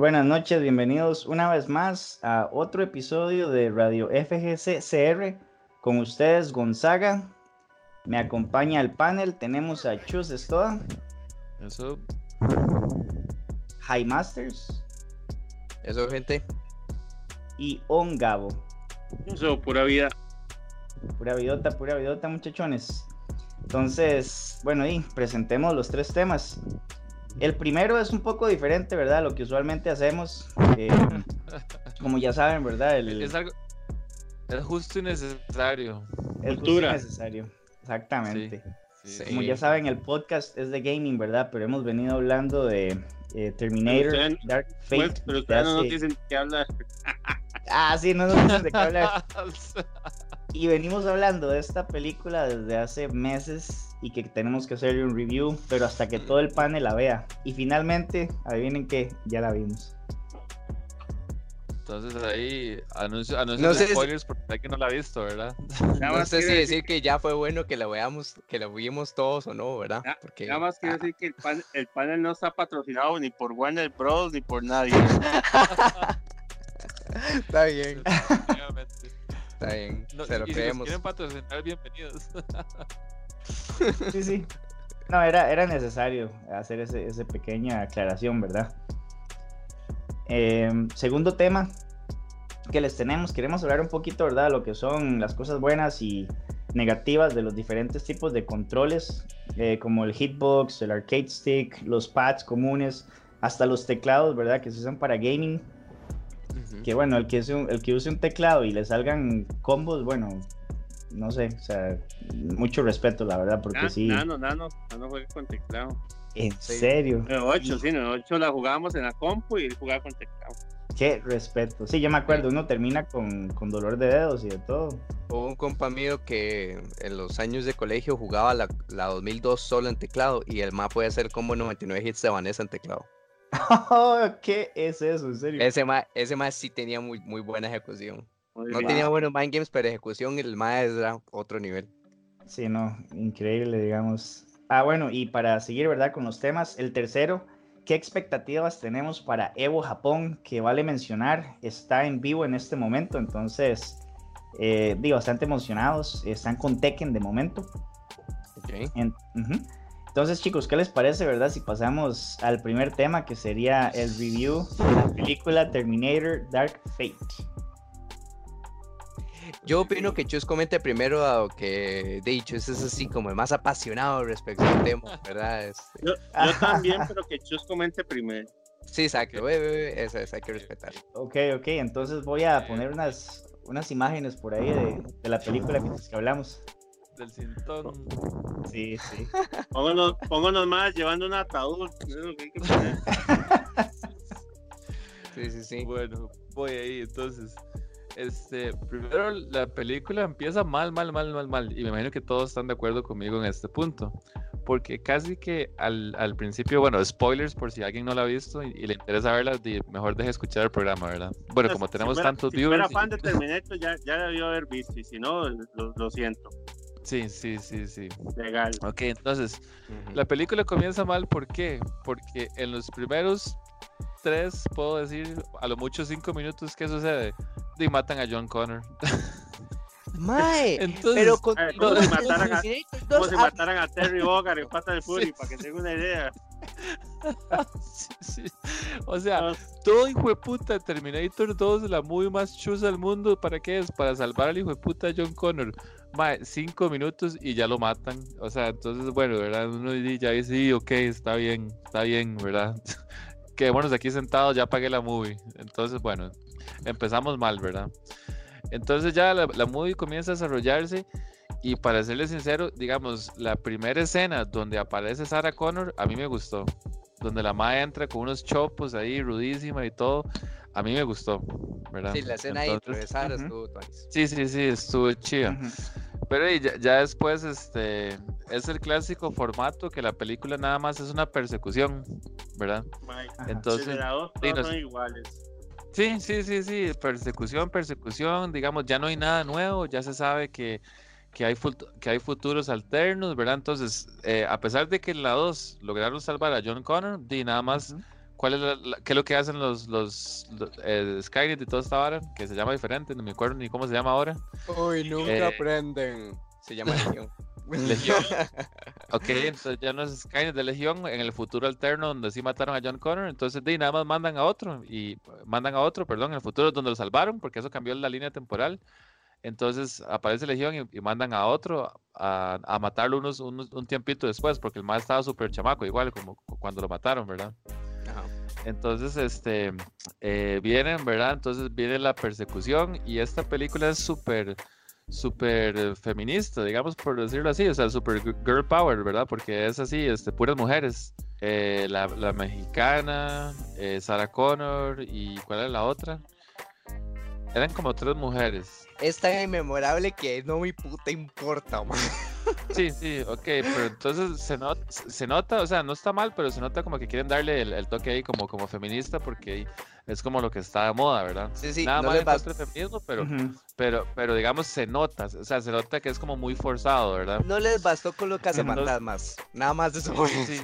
Buenas noches, bienvenidos una vez más a otro episodio de Radio FGC CR. Con ustedes, Gonzaga. Me acompaña el panel. Tenemos a Chus Estoa. Eso. High Masters. Eso, gente. Y On Gabo. Eso, pura vida. Pura vidota, pura vidota, muchachones. Entonces, bueno, y presentemos los tres temas. El primero es un poco diferente, ¿verdad? Lo que usualmente hacemos. Eh, como ya saben, ¿verdad? El, Es algo. Es justo y necesario. el justo y necesario. Exactamente. Sí. Como ya saben, el podcast es de gaming, ¿verdad? Pero hemos venido hablando de eh, Terminator, Pero Dark Fate. Pues, pero de ustedes no nos dicen qué hablar. Ah, sí, no nos dicen de qué hablar. Y venimos hablando de esta película desde hace meses y que tenemos que hacerle un review, pero hasta que todo el panel la vea. Y finalmente, adivinen qué, ya la vimos. Entonces ahí anuncio, anuncio No sé si- spoilers porque hay que no la ha visto, ¿verdad? Nada No más sé si quiero decir que ya fue bueno que la veamos, que la vimos todos o no, ¿verdad? Porque Nada más quiero ah, decir que el, pan- el panel no está patrocinado ni por Warner Bros. ni por nadie. está bien, Definitivamente. Está bien, No, se lo y si creemos. quieren patrocinar, bienvenidos. Sí, sí. No, era, era necesario hacer ese, esa pequeña aclaración, ¿verdad? Em, segundo tema que les tenemos, queremos hablar un poquito, ¿verdad? de Lo que son las cosas buenas y negativas de los diferentes tipos de controles, eh, como el hitbox, el arcade stick, los pads comunes, hasta los teclados, ¿verdad? Que se usan para gaming. Que bueno, el que, use un, el que use un teclado y le salgan combos, bueno, no sé, o sea, mucho respeto, la verdad, porque Na- sí, Nano, nano, nano juega con teclado. en Sí. serio. En 8, sí, en 8 la jugábamos en la compu y él jugaba con teclado. Qué respeto. Sí, yo me acuerdo, uno termina con, con dolor de dedos y de todo. Hubo un compa mío que en los años de colegio jugaba la, la 2002 solo en teclado y el mapa puede hacer como 99 hits de Vanessa en teclado. ¿Qué es eso? En serio. Ese más ese ma sí tenía muy, muy buena ejecución. Muy No bien. tenía buenos mind games, pero ejecución el más era otro nivel. Sí, no, increíble, digamos. Ah, bueno, y para seguir, ¿verdad? Con los temas, el tercero, ¿qué expectativas tenemos para Evo Japón? Que vale mencionar, está en vivo en este momento, entonces, eh, digo, bastante emocionados, están con Tekken de momento. Ok. En- ujú. Entonces, chicos, ¿qué les parece, verdad? Si pasamos al primer tema, que sería el review de la película Terminator Dark Fate. Yo opino que Chus comente primero, dado que de hecho ese es así como el más apasionado respecto al tema, ¿verdad? Este, Yo, yo también, pero que Chus comente primero. sí, ve, eso es, hay que respetar. Ok, ok, entonces voy a poner unas, unas imágenes por ahí de, de la película mientras que hablamos. Del cintón. Sí, sí. Pónganos, pónganos más llevando un ataúd. eso es lo que hay que poner. Sí, sí, sí. Bueno, voy ahí entonces. Este, primero la película empieza mal, mal, mal, mal, mal. Y me imagino que todos están de acuerdo conmigo en este punto. Porque casi que al, al principio, bueno, spoilers por si alguien no la ha visto y, y le interesa verla, mejor deje escuchar el programa, ¿verdad? Bueno, como Si tenemos fuera- tantos si viewers. fuera y- fan de Terminator, ya, ya la debió haber visto. Y si no, lo, lo siento. Sí, sí, sí, sí. Legal. Ok, entonces, Ujú. La película comienza mal, ¿por qué? Porque en los primeros tres, puedo decir, a lo mucho cinco minutos, ¿qué sucede? Y matan a John Connor. Mae, Entonces, pero con como no, si mataran a- Terminator Como 2, si mataran a Terry Bogard en Pata del Fury, Sí. para que tengan una idea. sí, sí. O sea, No, todo hijo de puta Terminator 2, la movie más chusa del mundo, ¿para qué es? Para salvar al hijo de puta John Connor. Mae, cinco minutos y ya lo matan. O sea, entonces, bueno, ¿verdad? Uno ya dice, sí, ok, está bien, está bien, ¿verdad? Quedémonos aquí sentados, ya pagué la movie. Entonces, bueno, empezamos mal, ¿verdad? Entonces ya la, la movie comienza a desarrollarse y para serles sincero, digamos, la primera escena donde aparece Sarah Connor, a mí me gustó. Donde la madre entra con unos chopos ahí, rudísima y todo, a mí me gustó, ¿verdad? Sí, la escena ahí, Entonces, regresar, ujú. estuvo tuanis. Sí, sí, sí, estuvo chida. Ujú. Pero y ya, ya después, este, es el clásico formato que la película nada más es una persecución, ¿verdad? Ajá. Entonces, sí, nos- son iguales. Sí, sí, sí, sí, persecución, persecución, digamos, ya no hay nada nuevo, ya se sabe que, que, hay, fut- que hay futuros alternos, ¿verdad? Entonces, eh, a pesar de que en la 2 lograron salvar a John Connor, di nada más. ¿cuál es la- la- ¿qué es lo que hacen los, los, los, eh, Skynet y toda esta vara? Que se llama diferente, no me acuerdo ni cómo se llama ahora. Uy, nunca Eh, aprenden. Se llama Legión. Legión. Ok, entonces ya no es Skynet de Legión, en el futuro alterno donde sí mataron a John Connor, entonces ahí nada más mandan a otro, y mandan a otro, perdón, en el futuro donde lo salvaron, porque eso cambió la línea temporal. Entonces aparece Legión y, y mandan a otro a, a matarlo unos, unos- un tiempito después, porque el más estaba súper chamaco, igual como cu- cuando lo mataron, ¿verdad? Ajá. Entonces, este, eh, vienen, ¿verdad? Entonces viene la persecución y esta película es súper, súper eh, feminista, digamos, por decirlo así, o sea, súper gi- girl power, ¿verdad? Porque es así, este, puras mujeres. Eh, la, la mexicana, eh, Sarah Connor y ¿cuál era la otra? Eran como tres mujeres. Es tan inmemorable que no me puta importa, man. Sí, sí, ok, pero entonces se, not- se nota, o sea, no está mal, pero se nota como que quieren darle el, el toque ahí como, como feminista porque es como lo que está de moda, ¿verdad? Sí, sí, Nada no más contra del feminismo, pero, Ujú. pero, pero digamos se nota, o sea, se nota que es como muy forzado, ¿verdad? No les bastó con los cazafantasmas. Nada más de eso. Sí.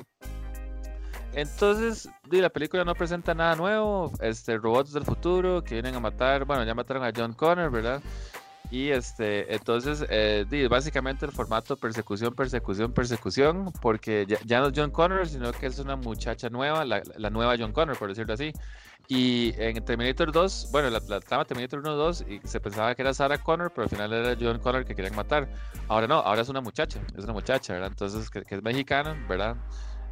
Entonces, la película no presenta nada nuevo, este, robots del futuro que vienen a matar, bueno, ya mataron a John Connor, ¿verdad? Y este, entonces, eh, básicamente el formato persecución, persecución, persecución, porque ya, no es John Connor, sino que es una muchacha nueva, la, la nueva John Connor, por decirlo así. Y en Terminator 2, bueno, la, la trama Terminator 1 2, y se pensaba que era Sarah Connor, pero al final era John Connor que querían matar. Ahora no, ahora es una muchacha, es una muchacha, ¿verdad? Entonces, que, que es mexicana, ¿verdad?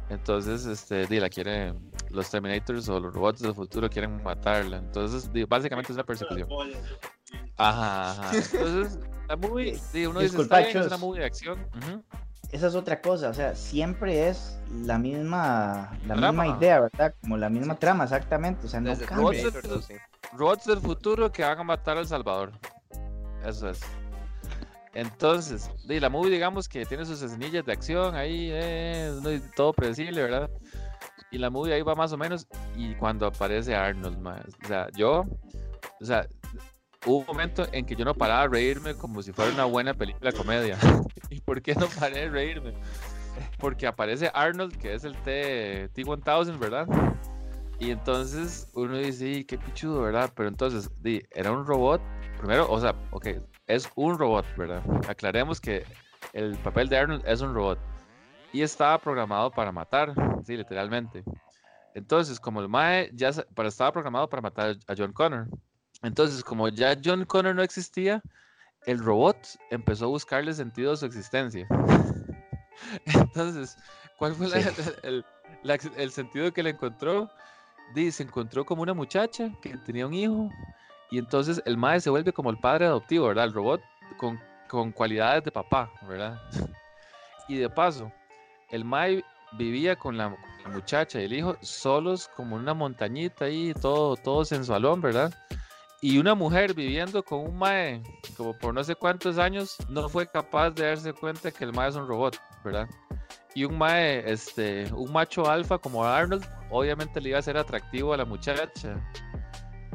Entonces, este, di, la quiere, los Terminators o los robots del futuro quieren matarla. Entonces, di, básicamente es una persecución. Ajá, ajá. Entonces, la movie, di, uno dice, Disculpa, está bien, es una movie de acción. Esa es otra cosa, o sea, siempre es la misma, la Trama. misma idea, ¿verdad? Como la misma trama, exactamente, o sea, no Desde cambia. Terminator 2, sí. Robots del futuro que van a matar a El Salvador. Eso es. Entonces, di, la movie, digamos que tiene sus escenillas de acción ahí, eh, todo predecible, ¿verdad? Y la movie ahí va más o menos. Y cuando aparece Arnold, o sea, yo, o sea, hubo un momento en que yo no paraba de reírme como si fuera una buena película de comedia. ¿Y por qué no paré de reírme? Porque aparece Arnold, que es el T- T-1000, ¿verdad? Y entonces uno dice, sí, qué pichudo, ¿verdad? Pero entonces, di, era un robot. Primero, o sea, ok, es un robot, ¿verdad? Aclaremos que el papel de Arnold es un robot. Y estaba programado para matar, sí, literalmente. Entonces, como el Mae ya para, estaba programado para matar a John Connor. Entonces, como ya John Connor no existía, el robot empezó a buscarle sentido a su existencia. Entonces, ¿cuál fue la- el, la- el sentido que le encontró? Di, se encontró como una muchacha que tenía un hijo y entonces el mae se vuelve como el padre adoptivo, ¿verdad? El robot con, con cualidades de papá, ¿verdad? Y de paso, el mae vivía con la, muchacha y el hijo solos como en una montañita ahí, todo, todo sensualón, ¿verdad? Y una mujer viviendo con un mae como por no sé cuántos años no fue capaz de darse cuenta que el mae es un robot, ¿verdad? Y un mae, este, un macho alfa como Arnold, obviamente le iba a ser atractivo a la muchacha.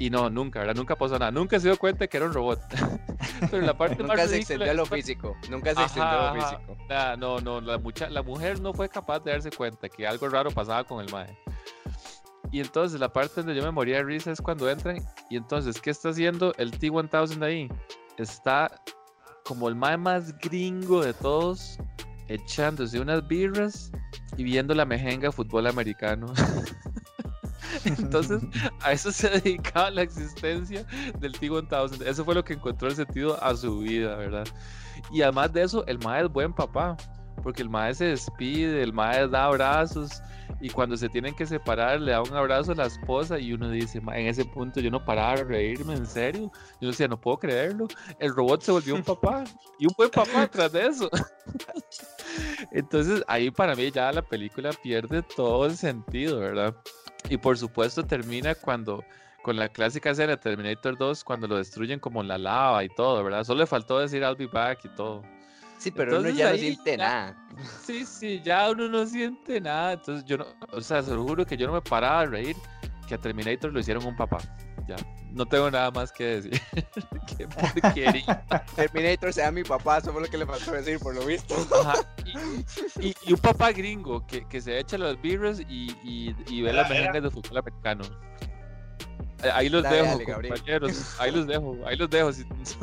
Y no, nunca, ¿verdad? Nunca pasó nada. Nunca se dio cuenta que era un robot. Pero en la parte más Nunca se ridícula extendió a lo físico. Nunca se extendió a lo físico. Nah, no, no, la, mucha la mujer no fue capaz de darse cuenta que algo raro pasaba con el mae. Y entonces la parte donde yo me moría de risa es cuando entran y entonces, ¿qué está haciendo el T-1000 ahí? Está como el mae más gringo de todos, echándose unas birras y viendo la mejenga fútbol americano. Entonces, a eso se dedicaba la existencia del T-1000. Eso fue lo que encontró el sentido a su vida, ¿verdad? Y además de eso, el mae es buen papá, porque el mae se despide, el mae da abrazos, y cuando se tienen que separar, le da un abrazo a la esposa, y uno dice, "Ma, en ese punto yo no paraba de reírme, en serio. Yo decía, no puedo creerlo. El robot se volvió un papá, y un buen papá tras de eso. Entonces, ahí para mí ya la película pierde todo el sentido, ¿verdad? Y por supuesto termina cuando con la clásica escena de Terminator 2 cuando lo destruyen como la lava y todo, ¿verdad? Solo le faltó decir I'll be back y todo. Sí, pero uno Entonces ya no siente nada. Sí, sí, ya uno no siente nada. Entonces yo no, o sea, se lo juro que yo no me paraba de reír que a Terminator lo hicieron un papá. Ya. No tengo nada más que decir. Qué porquería. Terminator sea mi papá, eso fue lo que le faltó decir, por lo visto. Ajá, Y, y- y un papá gringo que, que se echa los birras y, y, ve las mejengas de fútbol americano. Eh, Ahí los Dale, dejo, dale, compañeros. Ahí los dejo, ahí los dejo,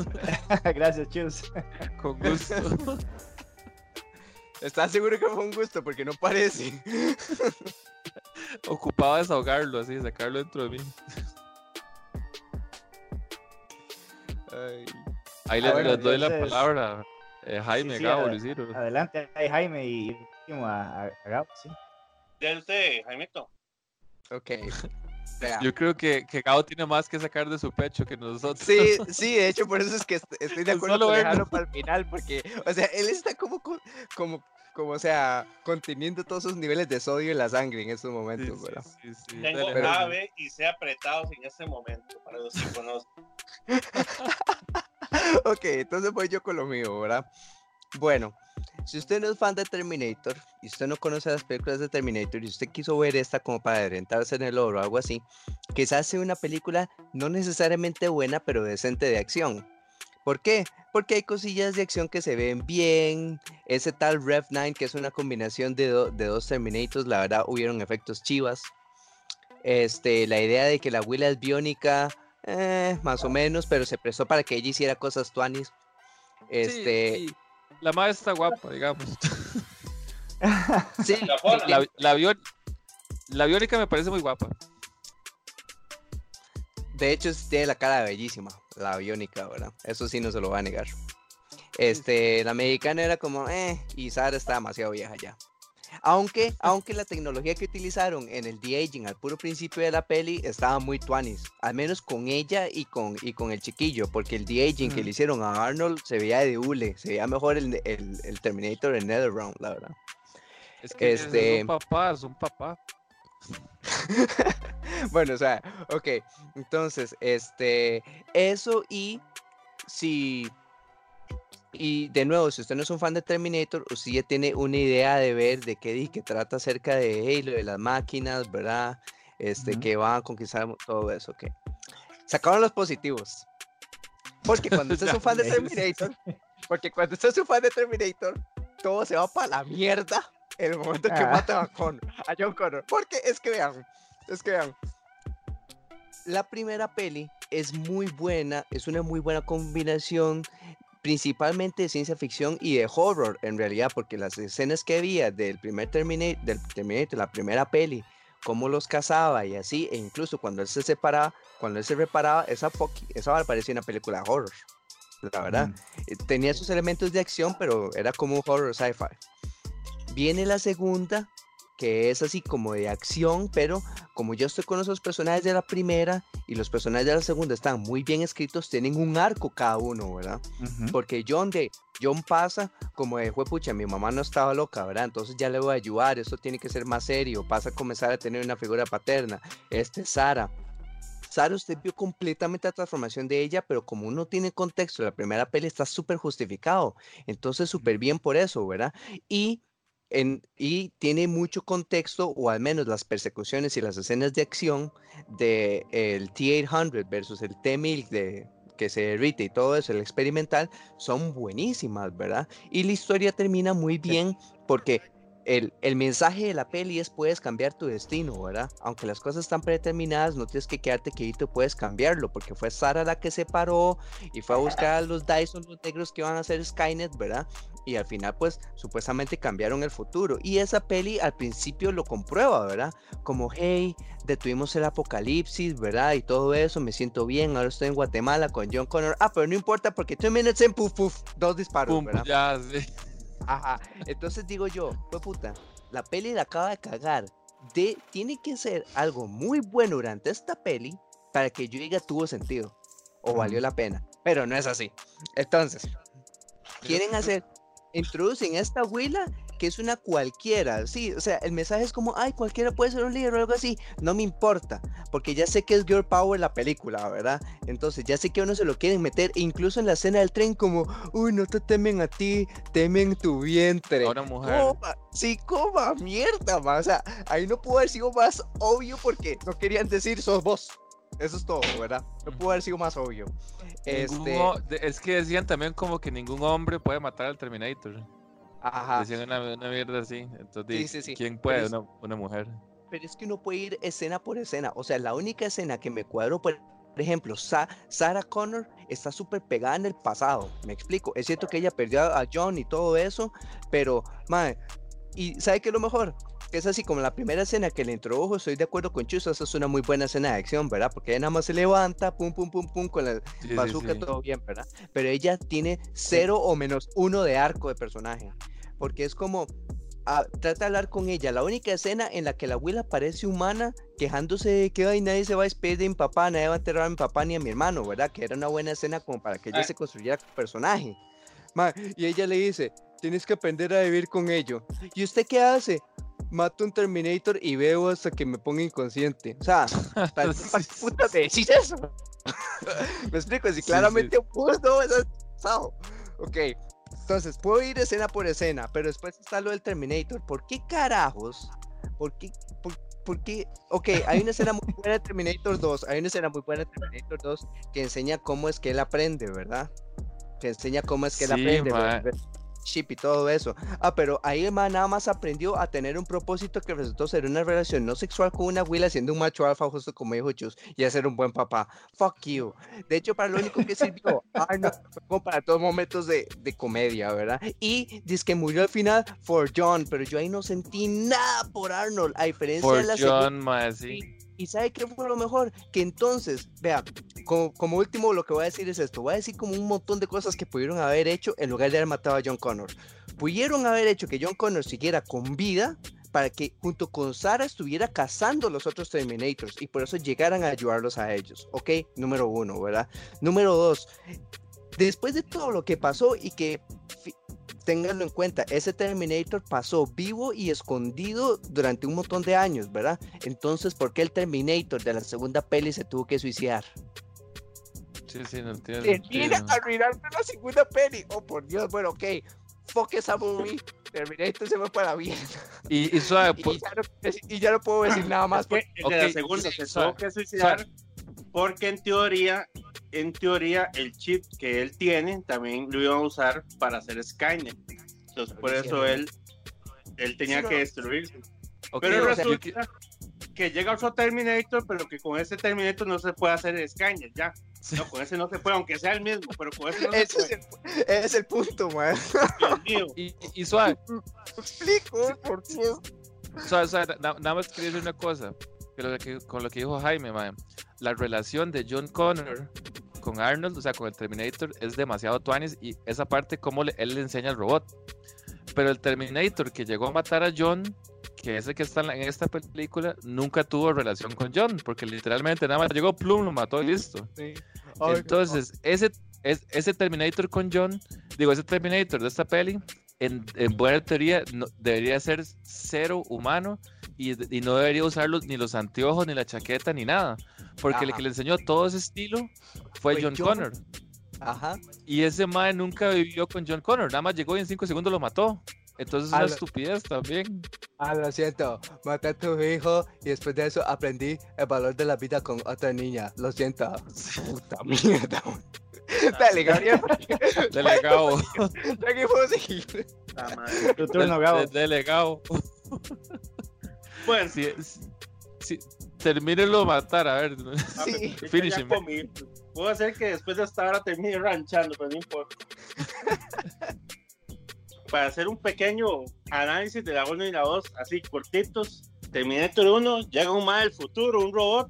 Gracias, Chus. con gusto. ¿Estás seguro que fue un gusto? Porque no parece. Ocupado de desahogarlo, así, sacarlo dentro de mí. Ay. Ahí Ah, les, bueno, les doy la entonces- palabra. eh, Jaime, sí, Gabo, Luis Ciro. Adelante, ahí, Jaime, y último a, a, Gabo, sí. Ya usted, Jaimito. Ok. Vea. Yo creo que, que Gabo tiene más que sacar de su pecho que nosotros. Sí, sí, de hecho, por eso es que est- estoy de acuerdo con dejarlo para el final, porque, o sea, él está como, co- como, como, o sea, conteniendo todos sus niveles de sodio en la sangre en estos momentos, sí, sí, sí. Tengo pero- A, Jaime. B y C apretados en este momento, para los que conocen. ok, entonces voy yo con lo mío, ¿verdad? Bueno, si usted no es fan de Terminator y usted no conoce las películas de Terminator y usted quiso ver esta como para adelantarse en el oro o algo así, quizás sea una película no necesariamente buena, pero decente de acción. ¿Por qué? Porque hay cosillas de acción que se ven bien. Ese tal Rev 9, que es una combinación de, do- de dos Terminators, la verdad hubieron efectos chivas. Este, la idea de que la Willa es biónica, eh, más o menos, pero se prestó para que ella hiciera cosas tuanis. Este, Sí, sí. La madre está guapa, digamos. sí. La, la, bion- la biónica me parece muy guapa. de hecho tiene la cara bellísima, la biónica, ¿verdad? Eso sí no se lo va a negar. Este, la mexicana era como, eh, y Sara está demasiado vieja ya. Aunque, aunque la tecnología que utilizaron en el de-aging al puro principio de la peli estaba muy tuanis, al menos con ella y con, y con el chiquillo, porque el de-aging que le hicieron a Arnold se veía de hule, se veía mejor el, el, el Terminator en NetherRealm, la verdad. Es que es Este- un papá, es un papá. bueno, o sea, ok. Entonces, este, eso y si, y de nuevo, si usted no es un fan de Terminator, usted ya tiene una idea de ver de qué di que trata acerca de hey, lo de las máquinas, ¿verdad? Este, que van a conquistar todo eso, ok. Sacaron los positivos. Porque cuando usted es un fan de Terminator, porque cuando usted es un fan de Terminator, todo se va para la mierda el momento que Ah. matan a, Connor, a John Connor. Porque es que vean, es que vean. La primera peli es muy buena, es una muy buena combinación, principalmente de ciencia ficción y de horror, en realidad, porque las escenas que había del primer Terminator, del Terminator, la primera peli, cómo los cazaba y así, e incluso cuando él se separaba, cuando él se reparaba, esa, esa parecía una película de horror, la verdad. Eh, Tenía sus elementos de acción, pero era como un horror sci-fi. Viene la segunda, que es así como de acción, pero como yo estoy con esos personajes de la primera y los personajes de la segunda están muy bien escritos, tienen un arco cada uno, ¿verdad? Porque John de John pasa como de pucha, mi mamá no estaba loca, ¿verdad? Entonces ya le voy a ayudar, esto tiene que ser más serio, pasa a comenzar a tener una figura paterna. Este Sara. Sara, usted vio completamente la transformación de ella, pero como uno tiene contexto, la primera peli está súper justificado. Entonces, súper bien por eso, ¿verdad? Y, en, y tiene mucho contexto, o al menos las persecuciones y las escenas de acción de el T-800 versus el T-1000 de que se derrite y todo eso, el experimental, son buenísimas, ¿verdad? Y la historia termina muy bien porque el, el mensaje de la peli es puedes cambiar tu destino, ¿verdad? Aunque las cosas están predeterminadas, no tienes que quedarte quedito, puedes cambiarlo, porque fue Sara la que se paró y fue a buscar a los Dyson, los negros que van a hacer Skynet, ¿verdad? Y al final, pues, supuestamente cambiaron el futuro. Y esa peli al principio lo comprueba, ¿verdad? Como, hey, detuvimos el apocalipsis, ¿verdad? Y todo eso, me siento bien, ahora estoy en Guatemala con John Connor. Ah, pero no importa porque two minutes en puf, puf, dos disparos, Pum, ¿verdad? ya, sí. Ajá. Entonces digo yo, pues puta, la peli la acaba de cagar. De, tiene que ser algo muy bueno durante esta peli para que yo diga tuvo sentido o valió la pena. Pero no es así. Entonces, quieren hacer, introducen esta huila que es una cualquiera, sí, o sea, el mensaje es como, ay, cualquiera puede ser un líder o algo así, no me importa, porque ya sé que es Girl Power la película, ¿verdad? Entonces ya sé que uno se lo quieren meter, incluso en la escena del tren como, uy, no te temen a ti, temen tu vientre. A una mujer. Coma, sí, coma, mierda, ma, o sea, ahí no pudo haber sido más obvio porque no querían decir sos vos. Eso es todo, ¿verdad? No pudo haber sido más obvio. Este, Es que decían también como que ningún hombre puede matar al Terminator. ajá. Decían una, una mierda así. Entonces, Sí, sí, sí. ¿quién puede? es- Una, una mujer. Pero es que uno puede ir escena por escena. O sea, la única escena que me cuadro, por por ejemplo, Sa- Sarah Connor está súper pegada en el pasado. Me explico. Es cierto que ella perdió a a John y todo eso, pero, madre, ¿y sabe qué es lo mejor? Es así como la primera escena que le introdujo, estoy de acuerdo con Chus, esa es una muy buena escena de acción, ¿verdad? Porque ella nada más se levanta, pum, pum, pum, pum, con la Sí, bazooka, sí. todo bien, ¿verdad? Pero ella tiene cero o menos uno de arco de personaje. Porque es como, ah, trata de hablar con ella. La única escena en la que la abuela parece humana, quejándose de que ay, nadie se va a despedir de mi papá, nadie va a enterrar a mi papá ni a mi hermano, ¿verdad? Que era una buena escena como para que ella Ah. se construyera personaje. Y ella le dice, tienes que aprender a vivir con ello. ¿Y usted qué hace? Mato un Terminator y veo hasta que me ponga inconsciente. O sea, ¿para, Sí, qué sí, puta te decís eso? me explico, si Sí, sí. claramente pudo no es pasado. Ok, entonces puedo ir escena por escena, pero después está lo del Terminator. ¿Por qué carajos? ¿Por qué? ¿Por, por qué? Ok, hay una escena muy buena de Terminator 2. Hay una escena muy buena de Terminator 2 que enseña cómo es que él aprende, ¿verdad? Que enseña cómo es que él Sí, aprende. Chip y todo eso. Ah, pero ahí el man nada más aprendió a tener un propósito que resultó ser una relación no sexual con una abuela siendo un macho alfa, justo como dijo Chus, y a ser un buen papá. Fuck you. De hecho, para lo único que sirvió, Arnold fue como para todos momentos de, de comedia, ¿verdad? Y dice que murió al final for John, pero yo ahí no sentí nada por Arnold, a diferencia de la segunda John. Y sabe qué fue lo mejor, que entonces, vea, como, último lo que voy a decir es esto, voy a decir como un montón de cosas que pudieron haber hecho en lugar de haber matado a John Connor. Pudieron haber hecho que John Connor siguiera con vida para que junto con Sarah estuviera cazando los otros Terminators y por eso llegaran a ayudarlos a ellos, ¿ok? Número uno, ¿verdad? Número dos, después de todo lo que pasó y que ténganlo en cuenta, ese Terminator pasó vivo y escondido durante un montón de años, ¿verdad? Entonces, ¿por qué el Terminator de la segunda peli se tuvo que suicidar? Sí, sí, no tiene Termina arruinando la segunda peli. Oh, por Dios, bueno, ok. Fuck esa movie. Terminator se fue para bien. Y, y suave, Y, ya no, y ya no puedo decir nada más. Porque el de ok, la segunda se tuvo que suicidar porque en teoría, en teoría, el chip que él tiene también lo iban a usar para hacer Skynet. Entonces, por eso él, él tenía Sí, que destruirse. ok, Pero o sea, yo que- resulta que llega otro Terminator, pero que con ese Terminator no se puede hacer Skynet ya. No, con ese no se puede, aunque sea el mismo, pero con ese no se Ese es puede. el, ese es el punto, man. Dios mío. y, y- suave, ¿Me explico? Por Dios. suave, suave, na- nada más quería decir una cosa, lo que- con lo que dijo Jaime, mae, la relación de John Connor con Arnold, o sea, con el Terminator, es demasiado tuanis y esa parte como le- él le enseña al robot. Pero el Terminator que llegó a matar a John, que es el que está en, la- en esta película, nunca tuvo relación con John, porque literalmente nada más llegó, plum, lo mató y listo. Entonces, ese, es, ese Terminator con John, digo, ese Terminator de esta peli, en, en buena teoría, no- debería ser cero humano y, y no debería usar los- ni los anteojos, ni la chaqueta, ni nada. Porque el Ajá. que le enseñó todo ese estilo fue Fue John, John. Connor. Ajá. Y ese mae nunca vivió con John Connor, nada más llegó y en cinco segundos lo mató. Entonces es una la- estupidez también. Ah, lo siento. Maté a tu hijo y después de eso aprendí el valor de la vida con otra niña. Lo siento. Puta mierda. Dale, Gabriel. Madre. Tu turno, Del- Gabo. del delegado. Bueno, Si, si, termínelo de matar, a ver. ah, Sí. Finish him. Puedo hacer que después de esta hora termine ranchando, pero no importa. Para hacer un pequeño análisis de la 1 y la 2, así cortitos. Terminator 1, llega un mal del futuro, un robot,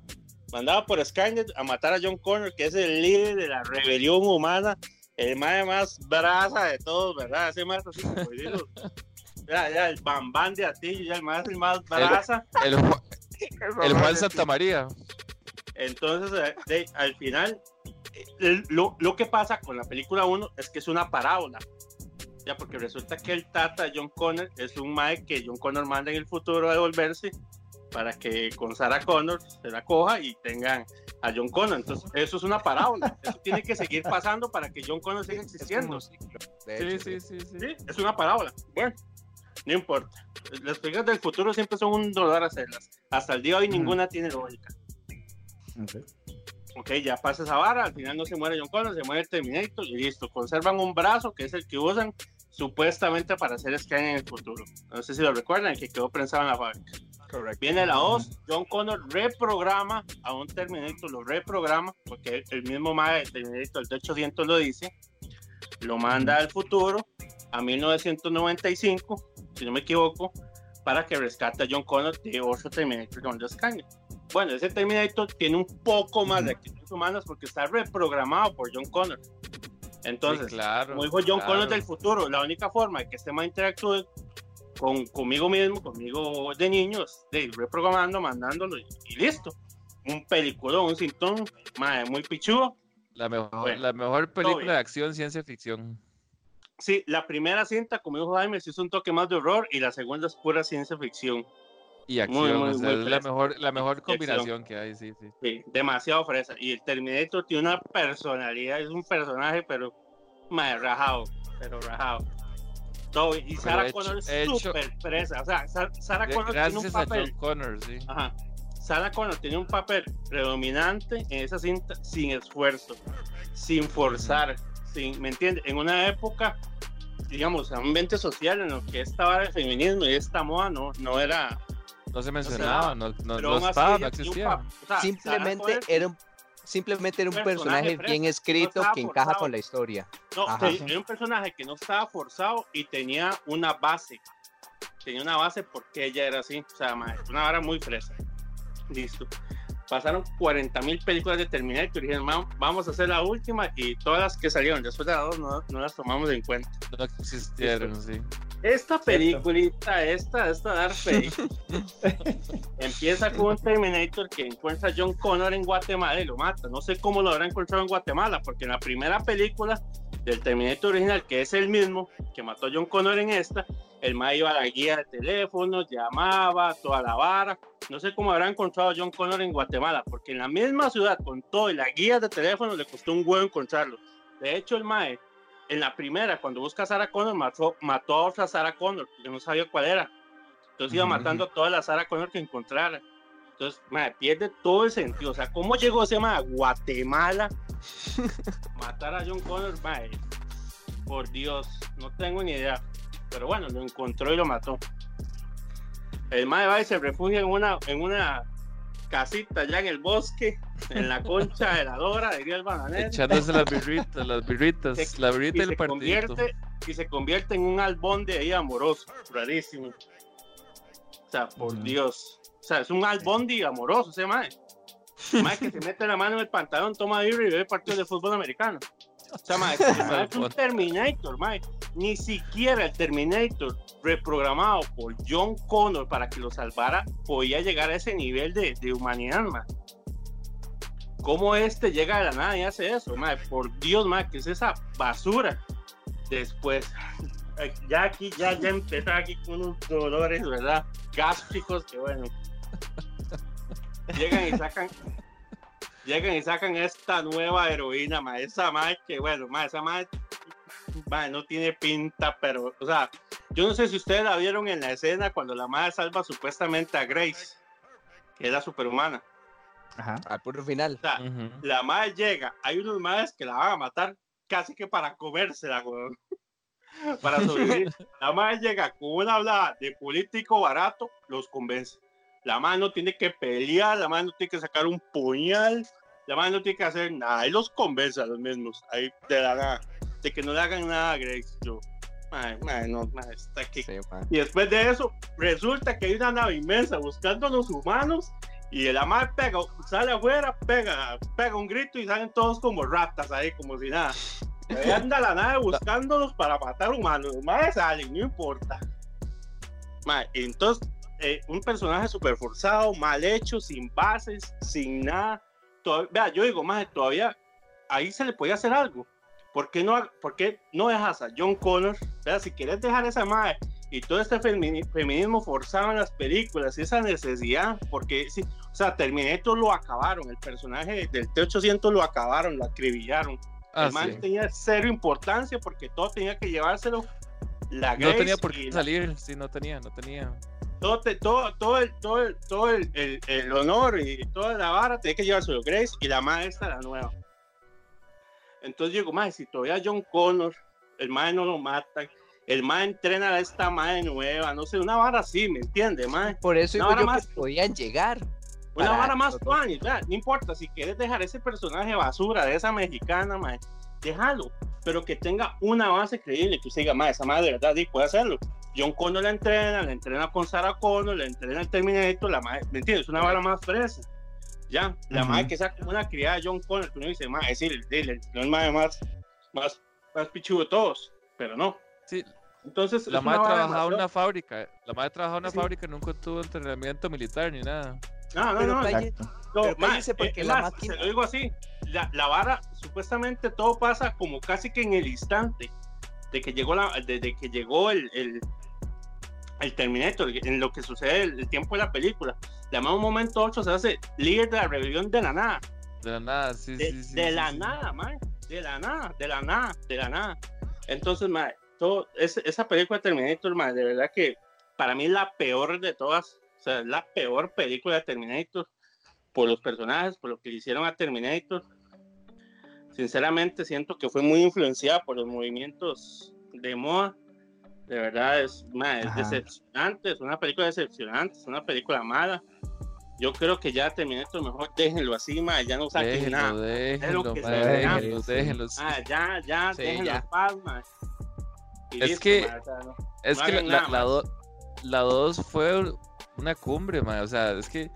mandado por Skynet a matar a John Connor, que es el líder de la rebelión humana, el mae más brasa de todos, ¿verdad? Ese más así como ya, ya, el bambán de Atillo, ya el más, el más brasa. El, Ju- el Juan Santa María. Entonces, eh, de- al final, eh, el- lo, lo que pasa con la película 1 es que es una parábola. Ya, porque resulta que el Tata John Connor es un Mae que John Connor manda en el futuro a devolverse para que con Sarah Connor se la coja y tengan a John Connor. Entonces, eso es una parábola. Eso tiene que seguir pasando para que John Connor siga existiendo. De sí, sí, sí. Sí, es una parábola. Bueno, no importa. Las películas del futuro siempre son un dolor hacerlas. Hasta el día de hoy Ujú. ninguna tiene lógica. Ok. ok, ya pasa esa vara, al final no se muere John Connor, se muere el Terminator y listo, conservan un brazo que es el que usan supuestamente para hacer scan en el futuro. No sé si lo recuerdan, el que quedó prensado en la fábrica. Correcto. Viene la voz, John Connor reprograma a un Terminator, lo reprograma, porque el mismo mae del Terminator el T-800 lo dice, lo manda al futuro, a 1995, si no me equivoco, para que rescate a John Connor de otro Terminator los caños. Bueno, ese Terminator tiene un poco más de actitudes humanas porque está reprogramado por John Connor. Entonces, Sí, claro, como dijo John claro. Connor del futuro, la única forma de que este más interactúe con, conmigo mismo, conmigo de niños, de reprogramando, mandándolo y, y listo. Un película, un sintón, mae, muy pichudo. La mejor, Bueno, la mejor película de acción ciencia ficción. Sí, la primera cinta, como dijo Jaime, sí es un toque más de horror y la segunda es pura ciencia ficción. Y acción, muy, o sea, muy es la mejor, la mejor combinación que hay, sí, sí. Sí, demasiado fresa. Y el Terminator tiene una personalidad, es un personaje, pero mae, rajado, pero rajado. Todo, y Pero Sarah Connor es hecho- súper fresa. O sea, Sa- Sarah Connor tiene un papel. John Connor, sí. Ajá. Sarah Connor tiene un papel predominante en esa cinta sin esfuerzo, sin forzar, ¿me entiendes? En una época, digamos, ambiente social en lo que estaba el feminismo y esta moda no, no era. No se mencionaba, no, no, pero no aún así estaba, no un existía. o sea, Simplemente era un, simplemente era un personaje personaje bien no escrito estaba que encaja forzado. con la historia. No, Ajá. era un personaje que no estaba forzado y tenía una base. Tenía una base porque ella era así. O sea, una vara muy fresa. Listo. Pasaron 40 mil películas de Terminator y dijeron, "Ma, vamos a hacer la última y todas las que salieron después de la dos no, no las tomamos en cuenta. No existieron, sí. Esta peliculita, esta, esta Dark empieza con un Terminator que encuentra a John Connor en Guatemala y lo mata. No sé cómo lo habrá encontrado en Guatemala, porque en la primera película del Terminator original, que es el mismo que mató a John Connor en esta, el ma iba a la guía de teléfono, llamaba, toda la vara. No sé cómo habrá encontrado a John Connor en Guatemala, porque en la misma ciudad, con todo y la guía de teléfono, le costó un huevo encontrarlo. De hecho, el Mae, en la primera, cuando busca a Sarah Connor, mató, mató a otra Sarah Connor, porque no sabía cuál era. Entonces iba matando a toda la Sarah Connor que encontrara. Entonces, mae, pierde todo el sentido. O sea, ¿cómo llegó ese mae a Guatemala? Matar a John Connor, mae. Por Dios, no tengo ni idea. Pero bueno, lo encontró y lo mató. El mae va y se refugia en una, en una casita allá en el bosque, en la concha de la Dora, diría el bananero. Echándose las birritas, las birritas, Se- la y birrita se del partidito. convierte y se convierte en un albón de ahí amoroso, rarísimo. O sea, por. Dios. O sea, es un albondi amoroso ese mae. Mae que se mete la mano en el pantalón, toma birra y ve partidos de fútbol americano. O sea, mae, es un Terminator, mae. Ni siquiera el Terminator reprogramado por John Connor para que lo salvara podía llegar a ese nivel de, de humanidad, mae. ¿Cómo este llega de la nada y hace eso? Mae? Por Dios, mae, ¿qué es esa basura? Después, ya aquí, ya, ya empezó aquí con unos dolores, ¿verdad? Gástricos, que bueno. Llegan y sacan, llegan y sacan esta nueva heroína, mae. Esa mae que, bueno, mae, esa mae, no tiene pinta, pero, o sea, yo no sé si ustedes la vieron en la escena cuando la madre salva supuestamente a Grace, que es la superhumana. Ajá. Al puro final. O sea, Ujú. la madre llega, hay unos madres que la van a matar casi que para comérsela, weón. para sobrevivir. La madre llega con una hablada de político barato, los convence. La madre no tiene que pelear, la madre no tiene que sacar un puñal, la madre no tiene que hacer nada, y los convence a los mismos, ahí de la nada, de que no le hagan nada a Grace. Yo, madre, madre, no, madre, está aquí. Sí. Y después de eso, resulta que hay una nave inmensa buscando a los humanos. Y el amar pega, sale afuera, pega, pega un grito y salen todos como ratas ahí, como si nada. Y ahí anda la nave buscándolos para matar humanos. Los salen, no importa. Mae, entonces, eh, un personaje súper forzado, mal hecho, sin bases, sin nada. Vea, yo digo, más todavía ahí se le podía hacer algo. ¿Por qué no, por qué no dejas a John Connor? Vea, si quieres dejar esa madre y todo este femini- feminismo forzado en las películas, esa necesidad, porque, sí, o sea, Terminator lo acabaron, el personaje del T-800 lo acabaron, lo acribillaron. Ah, el man sí. tenía cero importancia porque todo tenía que llevárselo la No tenía por y qué la- salir, sí, no tenía, no tenía. Todo, te- todo, todo, el, todo, el, todo el, el- el honor y toda la vara tiene que llevárselo Grace y la madre esta la nueva. Entonces yo digo, madre, si todavía John Connor, el madre no lo matan, el madre entrena a esta madre nueva, no sé, una vara así, ¿me entiendes, madre? Por eso No, digo yo más- que podían llegar. Una vara más ¿verdad? No importa, si quieres dejar ese personaje basura de esa mexicana, mae, déjalo, pero que tenga una base creíble, que usted diga, mae, esa madre de verdad sí, puede hacerlo. John Connor la entrena, la entrena con Sarah Connor, la entrena el Terminator, la madre, ¿me entiendes? Una vara más fresa. Ya, la madre que sea como una criada de John Connor, que uno dice, mae, es decir, el, no es madre más, más, más pichudo de todos, pero no. Sí, Entonces, la es una madre trabajaba en una fábrica. La madre trabajaba en una Sí. fábrica, nunca tuvo entrenamiento militar ni nada. No, no, Pero no, calle-. No, Pero ma, eh, porque es la más, máquina- Se lo digo así, la, la vara, supuestamente todo pasa como casi que en el instante de que llegó, la, desde que llegó el, el, el Terminator, en lo que sucede el, el tiempo de la película. La un momento 8 se hace líder de la rebelión de la nada. De la nada, sí, De, sí, sí. de sí, la sí. nada, man. De la nada, de la nada, de la nada. Entonces, ma, todo, es- esa película de Terminator, ma, de verdad que para mí es la peor de todas. O sea, es la peor película de Terminator por los personajes, por lo que le hicieron a Terminator. Sinceramente, siento que fue muy influenciada por los movimientos de moda. De verdad, es, ma, es decepcionante, es una película decepcionante, es una película mala. Yo creo que ya Terminator mejor déjenlo así, ma, ya no saquen nada. Déjenlo, déjenlo, que se vea. déjenlo, Sí. déjenlo. Ah, ya, ya, Sí, déjenlo ya. paz. Y Es listo, que- man, o sea, no- Es no que la, la, nada la, más. do- la 2 fue una cumbre, man. O sea, es que,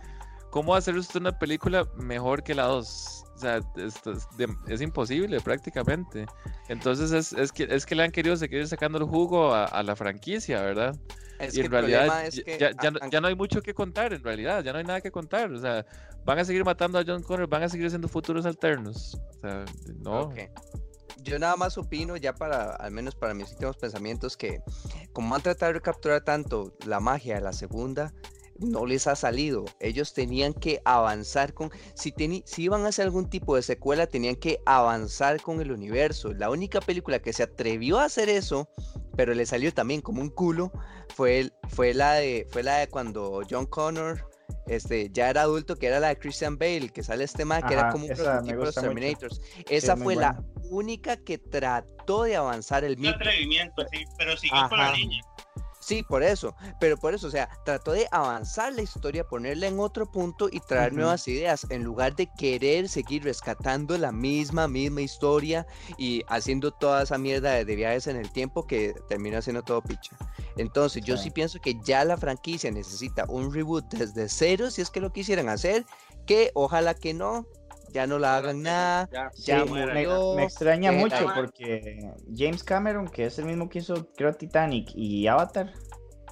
¿cómo va a hacer usted una película mejor que la 2? O sea, esto es, de- es imposible prácticamente. Entonces es, es que, es que le han querido seguir sacando el jugo a, a la franquicia, ¿verdad? Es y que en realidad es ya, que ya- ya a- no- a- ya no hay mucho que contar, en realidad, ya no hay nada que contar. O sea, van a seguir matando a John Connor, van a seguir haciendo futuros alternos. O sea, no. Yo nada más opino, ya para, al menos para mis últimos pensamientos, que como han tratado de recapturar tanto la magia de la segunda, no les ha salido. Ellos tenían que avanzar con, si, teni- si iban a hacer algún tipo de secuela, tenían que avanzar con el universo. La única película que se atrevió a hacer eso, pero le salió también como un culo, fue, el- fue, la, de, fue la de cuando John Connor este, ya era adulto, que era la de Christian Bale, que sale este man, que era como un prototipo de los mucho. Terminators. Esa fue la única que trató de avanzar el Un mito. atrevimiento, sí, pero siguió con la línea. Sí, por eso, pero por eso, o sea, trató de avanzar la historia, ponerla en otro punto y traer nuevas ideas, en lugar de querer seguir rescatando la misma, misma historia y haciendo toda esa mierda de, de viajes en el tiempo que termina siendo todo picha. Entonces, yo Sí. sí pienso que ya la franquicia necesita un reboot desde cero, si es que lo quisieran hacer, que ojalá que no, ya no la hagan nada. Ya, Ya Sí, me, murió, me extraña mucho porque James Cameron, que es el mismo que hizo, creo, Titanic y Avatar,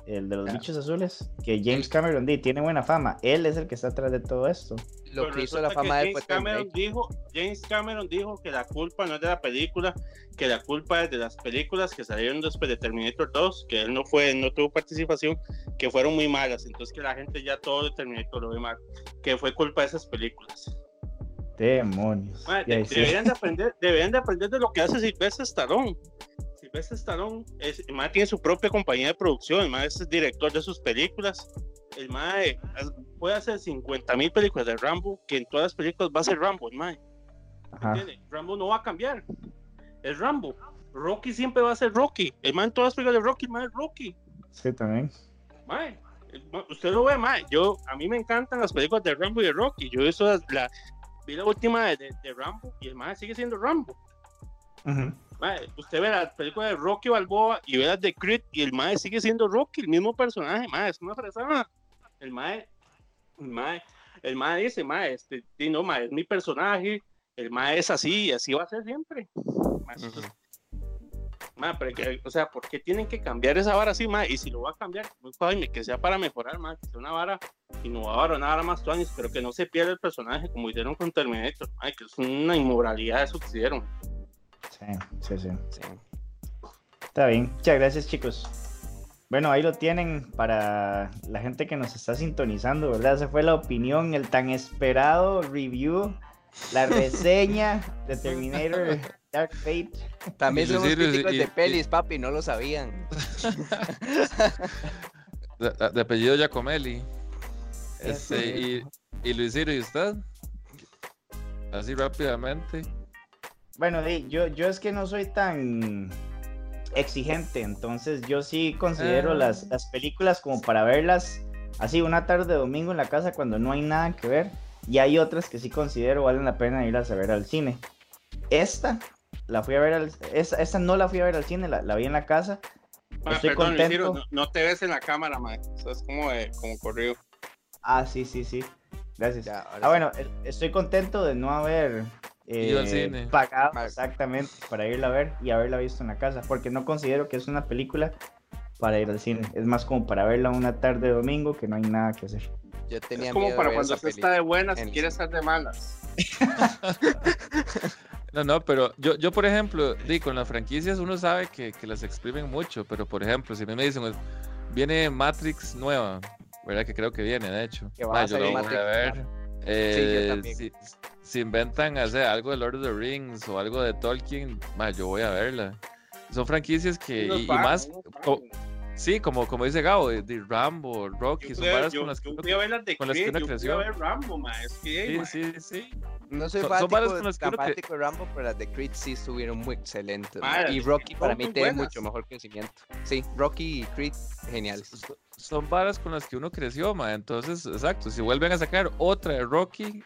el de los bichos azules, que James Cameron tiene buena fama. Él es el que está atrás de todo esto. Lo Pero que hizo la fama de James Cameron dijo, James Cameron dijo que la culpa no es de la película, que la culpa es de las películas que salieron después de Terminator 2, que él no fue, no tuvo participación, que fueron muy malas, entonces que la gente ya todo de Terminator lo ve mal, que fue culpa de esas películas. Demonios. Madre, de- sí. deberían, de aprender, deberían de aprender de lo que hace Sylvester Stallone. Sylvester Stallone es, el mae tiene su propia compañía de producción, el mae es el director de sus películas. El mae puede hacer 50 mil películas de Rambo, que en todas las películas va a ser Rambo, el mae. Rambo no va a cambiar. Es Rambo. Rocky siempre va a ser Rocky. El mae en todas las películas de Rocky, el mae es Rocky. Sí, también. Mae, usted lo ve, mae. Yo, a mí me encantan las películas de Rambo y de Rocky. Yo eso la, vi la última de, de- de Rambo y el mae sigue siendo Rambo. Mae, usted ve las películas de Rocky Balboa y ve las de Creed y el mae sigue siendo Rocky, el mismo personaje, mae, es una fresada. El mae, el mae, el mae dice, mae, este, no, mae, es mi personaje, el mae es así y así va a ser siempre. Mae, pero que- o sea, ¿por qué tienen que cambiar esa vara así, mae? Y si lo va a cambiar, que sea para mejorar, mae, que sea una vara innovadora, una vara más tuanis, pero que no se pierda el personaje como hicieron con Terminator, mae, que es una inmoralidad eso que hicieron. Sí, sí, sí. Sí. Está bien. Muchas gracias, chicos. Bueno, ahí lo tienen para la gente que nos está sintonizando, ¿verdad? Esa fue la opinión, el tan esperado review, la reseña de Terminator Dark Fate. También somos críticos de y- pelis, papi, no lo sabían. De, de apellido Giacomelli. Este, y, y Luis Ciro, ¿y usted? Así rápidamente. Bueno, yo, yo es que no soy tan exigente, entonces yo sí considero Ah. las, las películas como para verlas así una tarde de domingo en la casa cuando no hay nada que ver. Y hay otras que sí considero valen la pena irlas a ver al cine. Esta la fui a ver al, esta, esta no la fui a ver al cine, la, la vi en la casa. Ma, Estoy perdón, Ciro, no, no te ves en la cámara, mae. Eso es como, de, como corrido. Ah, sí, sí, sí. Gracias. Ya, Ah, sí. bueno, eh, estoy contento de no haber Al eh, cine. pagado Mar- exactamente para irla a ver y haberla visto en la casa, porque no considero que es una película para ir al cine. Es más como para verla una tarde de domingo que no hay nada que hacer. Yo tenía Es como miedo para cuando usted está de buenas y quiere estar de malas. No, no, pero yo, yo por ejemplo, di, con las franquicias uno sabe que, que las exprimen mucho, pero por ejemplo, si a mí me dicen, viene Matrix nueva, ¿verdad? Que creo que viene, de hecho. Que va Ma, a yo lo voy a ver. Sí, yo Eh, también. si, si inventan hacer algo de Lord of the Rings o algo de Tolkien, ma, yo voy a verla. Son franquicias que, y, y más, co-. sí, como, como dice Gabo, de, de Rambo, Rocky, son varas con las que yo uno- fui a ver las de con las que Creed, uno yo fui a creció. ver Rambo, ma. Es que, Sí, ma, sí, sí. No soy Son- son fanático, varas con las que fanático de Rambo, pero las de Creed sí estuvieron muy excelentes. Madre. Y Rocky para son mí tiene mucho mejor crecimiento. Sí, Rocky y Creed, geniales. So- Son varas con las que uno creció, ma. Entonces, exacto, si vuelven a sacar otra de Rocky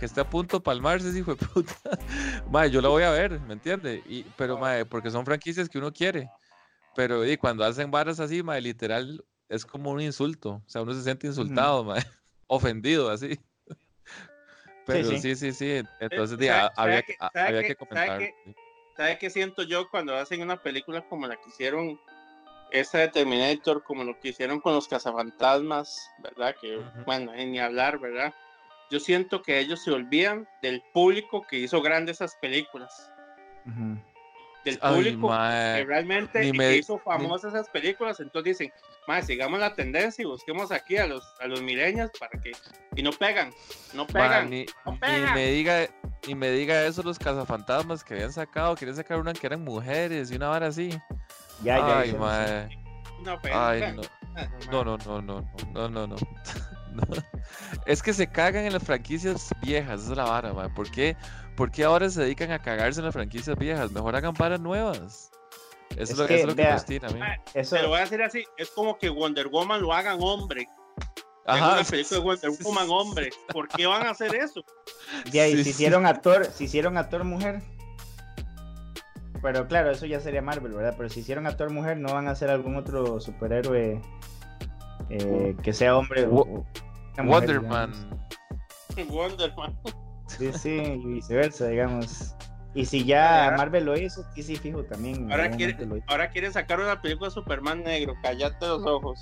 que está a punto de palmarse, ese hijo de puta, ma, yo la voy a ver, ¿me entiende? Y, pero, ma, porque son franquicias que uno quiere. Pero y cuando hacen varas así, ma, literal, es como un insulto. O sea, uno se siente insultado, ma, ofendido, así. Pero sí. sí, sí, sí. Entonces, di, ¿sabe- ha- había, que, había que sabe comentar. qué? sí. ¿Sabe qué siento yo cuando hacen una película como la que hicieron esta de Terminator, como lo que hicieron con los cazafantasmas, ¿verdad? Que, Ujú. bueno, eh, ni hablar, ¿verdad? Yo siento que ellos se olvidan del público que hizo grandes esas películas. Ujú. Del público que realmente ni y me- que hizo famosas esas películas. Entonces dicen, más sigamos la tendencia y busquemos aquí a los, a los milenios para que. Y no pegan, no ma, pegan. ni, no ni pegan. me diga y me diga eso los cazafantasmas que habían sacado, querían sacar una que eran mujeres y una vara así. Ya, ya. Ay. Ay, no. No, no, no, no, no, no, no. No. Es que se cagan en las franquicias viejas, esa es la vara, mae. ¿Por qué? ¿Por qué ahora se dedican a cagarse en las franquicias viejas? Mejor hagan varas nuevas. Eso es, Es lo, que, eso es lo que vea, me obstina a mí. Mae, Eso, Se lo voy a decir así, es como que Wonder Woman lo hagan hombre. Ajá, una película de Wonder Woman hombre. ¿Por qué van a hacer eso? ya, y sí, si sí. hicieron actor, si hicieron actor mujer. Pero claro, eso ya sería Marvel, ¿verdad? Pero si hicieron actor mujer, no van a hacer algún otro superhéroe eh, que sea hombre. o- Wo- o una mujer, Wonder digamos. Man. Wonder Man. Sí, sí, y viceversa, digamos. Y si ya Marvel lo hizo, sí, sí, fijo también. Ahora quiere-. Ahora quieren sacar una película de Superman negro. Cállate los ojos.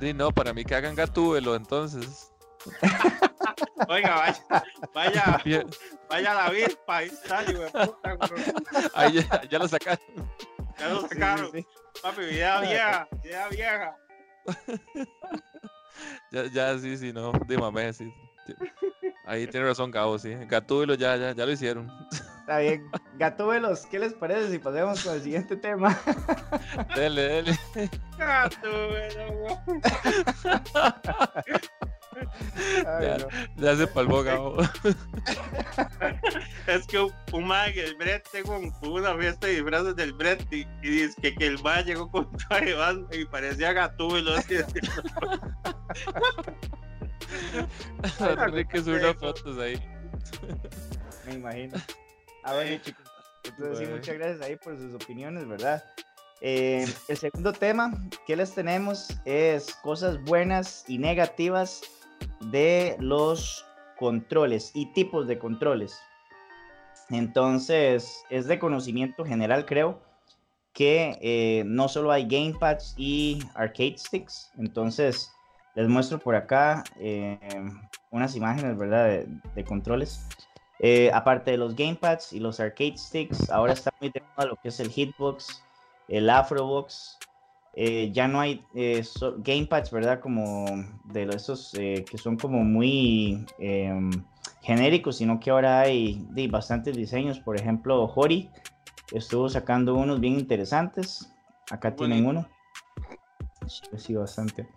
Sí, no, para mí que hagan Gatúbelo, entonces. Oiga, vaya, vaya, Bien, vaya David, ahí está, hijo de puta, güey. Ahí ya, ya lo sacaron. Ya lo sí, sacaron. sí. Papi, idea vieja, idea vieja. Ya, ya, sí, sí, no. Dímame, sí. sí. Ahí tiene razón Gabo, sí. Gatúbelo ya, ya, ya lo hicieron. Está bien. Gatúbelos, ¿qué les parece si pasemos con el siguiente tema? Dele, dele. Güey. Ay, Ya. no. Ya se palmó Gabo. Es que un, un el Brett, tengo una fiesta de disfraces del Brett y, y dice que, que el man llegó con traje de y parecía Gatúbelo. así, así. Tiene que subir las fotos ahí. Me imagino. A ver, chicos. Entonces, sí, muchas gracias ahí por sus opiniones, ¿verdad? Eh, el segundo tema que les tenemos es cosas buenas y negativas de los controles y tipos de controles. Entonces, es de conocimiento general, creo, que eh, no solo hay gamepads y arcade sticks. Entonces, les muestro por acá eh, unas imágenes, ¿verdad? De, controles. Eh, aparte de los gamepads y los arcade sticks, ahora está muy de moda lo que es el hitbox, el afrobox. Eh, ya no hay eh, so- gamepads, ¿verdad? Como de los- esos eh, que son como muy em, genéricos, sino que ahora hay de, bastantes diseños. Por ejemplo, Hori estuvo sacando unos bien interesantes. Acá tienen uno. Sí, bastante.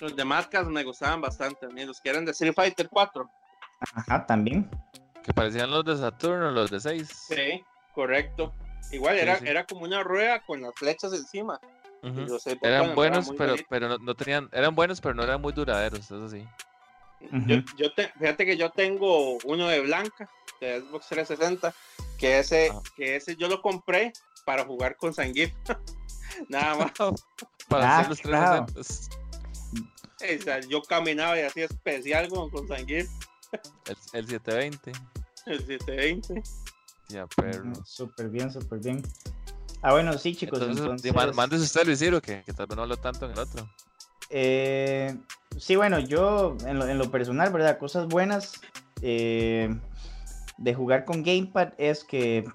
Los de marcas me gustaban bastante a mí, los que eran de Street Fighter 4. Ajá, también. Que parecían los de Saturno, los de 6. Sí, correcto. Igual Sí, era, sí. era como una rueda con las flechas encima. Los Eran buenos, pero, pero no, no tenían, eran buenos, pero no eran muy duraderos, eso sí. Yo, yo te- fíjate que yo tengo uno de blanca, de Xbox 360, que ese, Ah. que ese yo lo compré para jugar con Sangif. Nada más. Para Ah, hacer los claro. 360. O sea, yo caminaba y hacía especial con, con Sangif, El, el 720. el 720. Ya, perro. Ujú, Súper bien, súper bien. Ah, bueno, sí, chicos. Entonces, mándese usted, Luis Ciro, que, que tal vez no hablo tanto en el otro. eh, sí, bueno, yo en lo, en lo personal, ¿verdad? Cosas buenas eh, de jugar con Gamepad es que,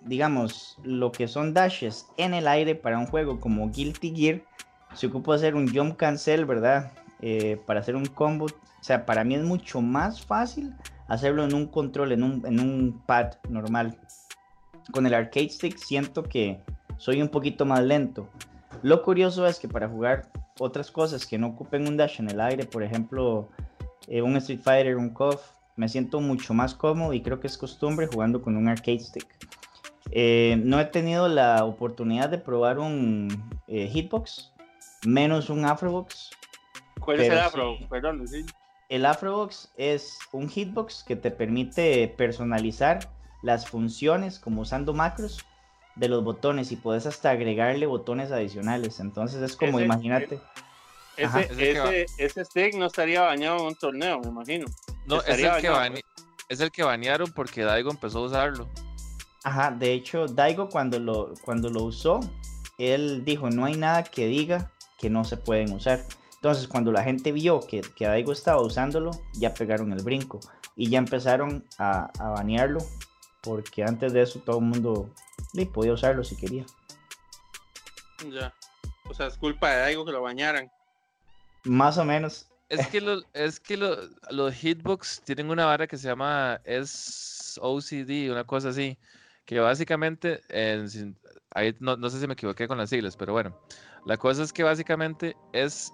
digamos, lo que son dashes en el aire para un juego como Guilty Gear, se ocupa hacer un jump cancel, ¿verdad? Eh, para hacer un combo. O sea, para mí es mucho más fácil hacerlo en un control, en un, en un pad normal. Con el arcade stick siento que soy un poquito más lento. Lo curioso es que para jugar otras cosas que no ocupen un dash en el aire, por ejemplo, eh, un Street Fighter, un KOF, me siento mucho más cómodo y creo que es costumbre jugando con un arcade stick. Eh, no he tenido la oportunidad de probar un eh, hitbox, menos un afrobox. ¿Cuál es el afro? sí. Perdón, sí. El afrobox es un hitbox que te permite personalizar las funciones como usando macros de los botones y puedes hasta agregarle botones adicionales. Entonces es como, Ese- imagínate. Ese, stick no estaría bañado en un torneo, me imagino. No, es el, que bañado, bane- es el que banearon porque Daigo empezó a usarlo. Ajá, de hecho, Daigo cuando lo, cuando lo usó, él dijo, no hay nada que diga que no se pueden usar. Entonces, cuando la gente vio que, que Daigo estaba usándolo, ya pegaron el brinco y ya empezaron a, a banearlo, porque antes de eso todo el mundo le podía usarlo si quería. Ya. O sea, es culpa de Daigo que lo bañaran. Más o menos. Es que, lo- es que lo- los hitbox tienen una vara que se llama SOCD, una cosa así, que básicamente, ahí no, no sé si me equivoqué con las siglas, pero bueno, la cosa es que básicamente es,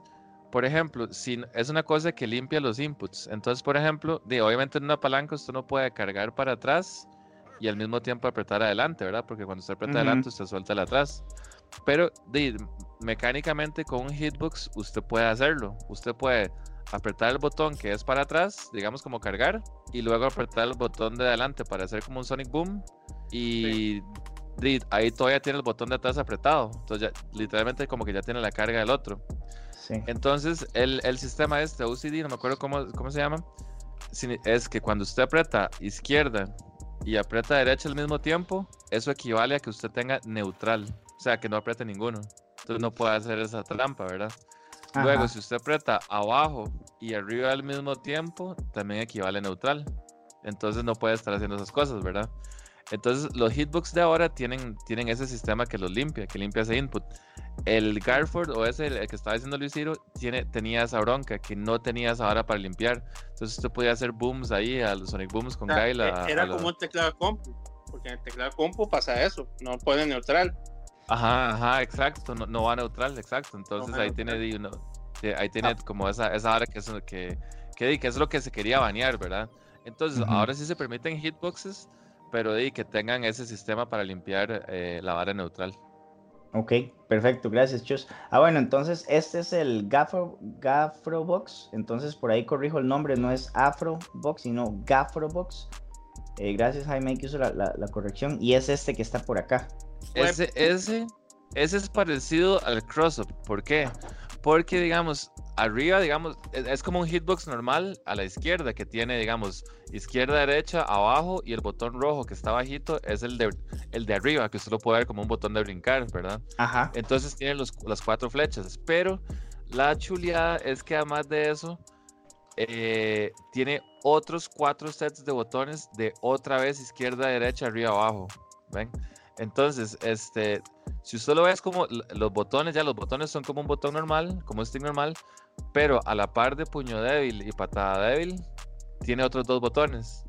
por ejemplo, si, es una cosa que limpia los inputs. Entonces, por ejemplo, di, obviamente en una palanca usted no puede cargar para atrás y al mismo tiempo apretar adelante, ¿verdad? Porque cuando usted aprieta Ujú. adelante, usted suelta el atrás. Pero di, mecánicamente con un hitbox usted puede hacerlo. Usted puede apretar el botón que es para atrás, digamos como cargar, y luego apretar el botón de adelante para hacer como un Sonic Boom. Y di, ahí todavía tiene el botón de atrás apretado. Entonces ya, literalmente como que ya tiene la carga del otro. Sí. Entonces el, el sistema este OCD, no me acuerdo cómo, cómo se llama, es que cuando usted aprieta izquierda y aprieta derecha al mismo tiempo, eso equivale a que usted tenga neutral, o sea, que no apriete ninguno. Entonces no puede hacer esa trampa, ¿verdad? Luego, Ajá. si usted aprieta abajo y arriba al mismo tiempo, también equivale a neutral. Entonces no puede estar haciendo esas cosas, ¿verdad? Entonces los hitbox de ahora tienen, tienen ese sistema que los limpia, que limpia ese input. El Garford o ese, el, el que estaba diciendo Luis Ciro, tiene, tenía esa bronca, que no tenía esa hora para limpiar. Entonces usted podía hacer booms ahí, a los Sonic Booms con O sea, Gail. e- a- era a la- como un teclado compu. Porque en el teclado compu pasa eso. No pone neutral. Ajá, ajá, exacto, no, no va neutral, exacto. Entonces va ahí tiene, neutral. uno- sí, ahí tiene como esa, esa hora que es, que, que, di, que es lo que se quería banear, ¿verdad? Entonces Ujú. ahora sí se permiten hitboxes, pero di, que tengan ese sistema para limpiar eh, la vara neutral. Ok, perfecto, gracias, Chus. Ah, bueno, entonces este es el Gafro, Gafrobox. Entonces por ahí corrijo el nombre, no es Afrobox, sino Gafrobox. Eh, gracias, Jaime, que hizo la, la- la corrección. Y es este que está por acá. Ese, ese, ese es parecido al cross-up. ¿Por qué? Porque, digamos, arriba, digamos, es, es como un hitbox normal a la izquierda, que tiene, digamos, izquierda, derecha, abajo, y el botón rojo que está bajito es el de, el de arriba, que usted lo puede ver como un botón de brincar, ¿verdad? Ajá. Entonces tiene los, las cuatro flechas, pero la chuleada es que además de eso, eh, tiene otros cuatro sets de botones de otra vez izquierda, derecha, arriba, abajo. ¿Ven? Entonces, este, si usted lo ve es como los botones, ya los botones son como un botón normal, como un stick normal, pero a la par de puño débil y patada débil, tiene otros dos botones.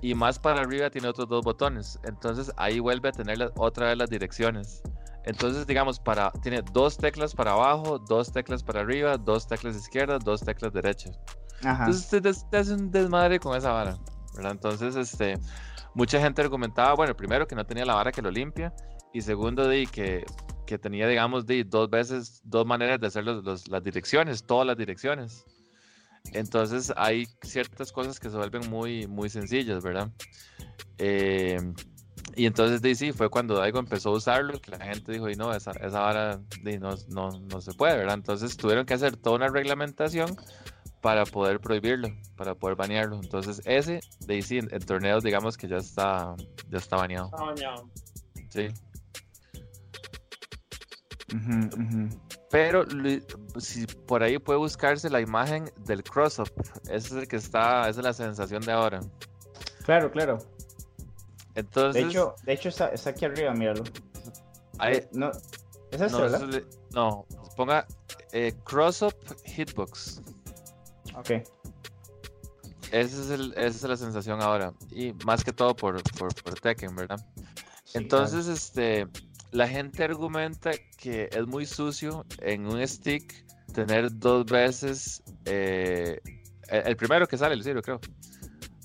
Y más para arriba tiene otros dos botones. Entonces ahí vuelve a tener la- otra vez las direcciones. Entonces, digamos, para, tiene dos teclas para abajo, dos teclas para arriba, dos teclas izquierdas, dos teclas derechas. Ajá. Entonces te, te hace un desmadre con esa vara, ¿verdad? Entonces, este, mucha gente argumentaba, bueno, primero que no tenía la vara que lo limpia y segundo de que, que tenía, digamos, de dos veces, dos maneras de hacer las direcciones, todas las direcciones. Entonces hay ciertas cosas que se vuelven muy, muy sencillas, ¿verdad? Eh, y entonces de, sí, fue cuando Daigo empezó a usarlo que la gente dijo, y no, esa, esa vara no, no, no se puede, ¿verdad? Entonces tuvieron que hacer toda una reglamentación para poder prohibirlo, para poder banearlo. Entonces ese, de ahí sí, en, en torneos digamos que ya está, ya está baneado. Ah, bañado. Sí. Ujú, ujú. Pero si por ahí puede buscarse la imagen del cross-up. Ese es el que está, esa es la sensación de ahora. Claro, claro. Entonces, De hecho, de hecho está, está aquí arriba, míralo. ahí- Eh, no, es esto, no, ¿verdad? eso le- no, ponga eh, cross-up hitbox. Ok. Ese es el, esa es la sensación ahora. Y más que todo por, por, por Tekken, ¿verdad? Sí, Entonces, este, la gente argumenta que es muy sucio en un stick tener dos veces eh, el, primero que sale, el Ciro, creo.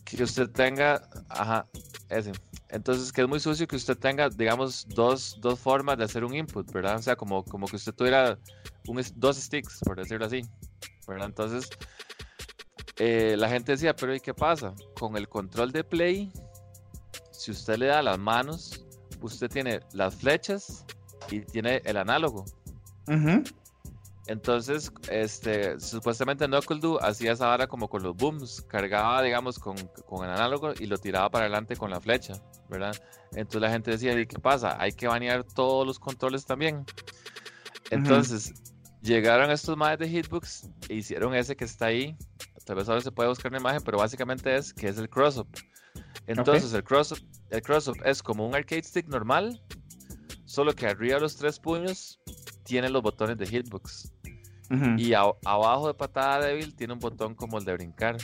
Que usted tenga, ajá, ese. Entonces, que es muy sucio que usted tenga, digamos, dos, dos formas de hacer un input, ¿verdad? O sea, como, como que usted tuviera un, dos sticks, por decirlo así, ¿verdad? Entonces, eh, la gente decía, pero ¿y qué pasa? Con el control de play, si usted le da las manos, usted tiene las flechas y tiene el análogo. Entonces, este, supuestamente Knuckle Doo hacía esa vara como con los booms, cargaba, digamos, con, con el análogo y lo tiraba para adelante con la flecha, ¿verdad? Entonces la gente decía, ¿y qué pasa? Hay que banear todos los controles también. Entonces, llegaron estos madres de Hitbox e hicieron ese que está ahí. Tal vez ahora se puede buscar una imagen, pero básicamente es que es el cross-up. Entonces, el cross-up el cross-up es como un arcade stick normal, solo que arriba de los tres puños tiene los botones de Hitbox. Y a- abajo de patada débil tiene un botón como el de brincar.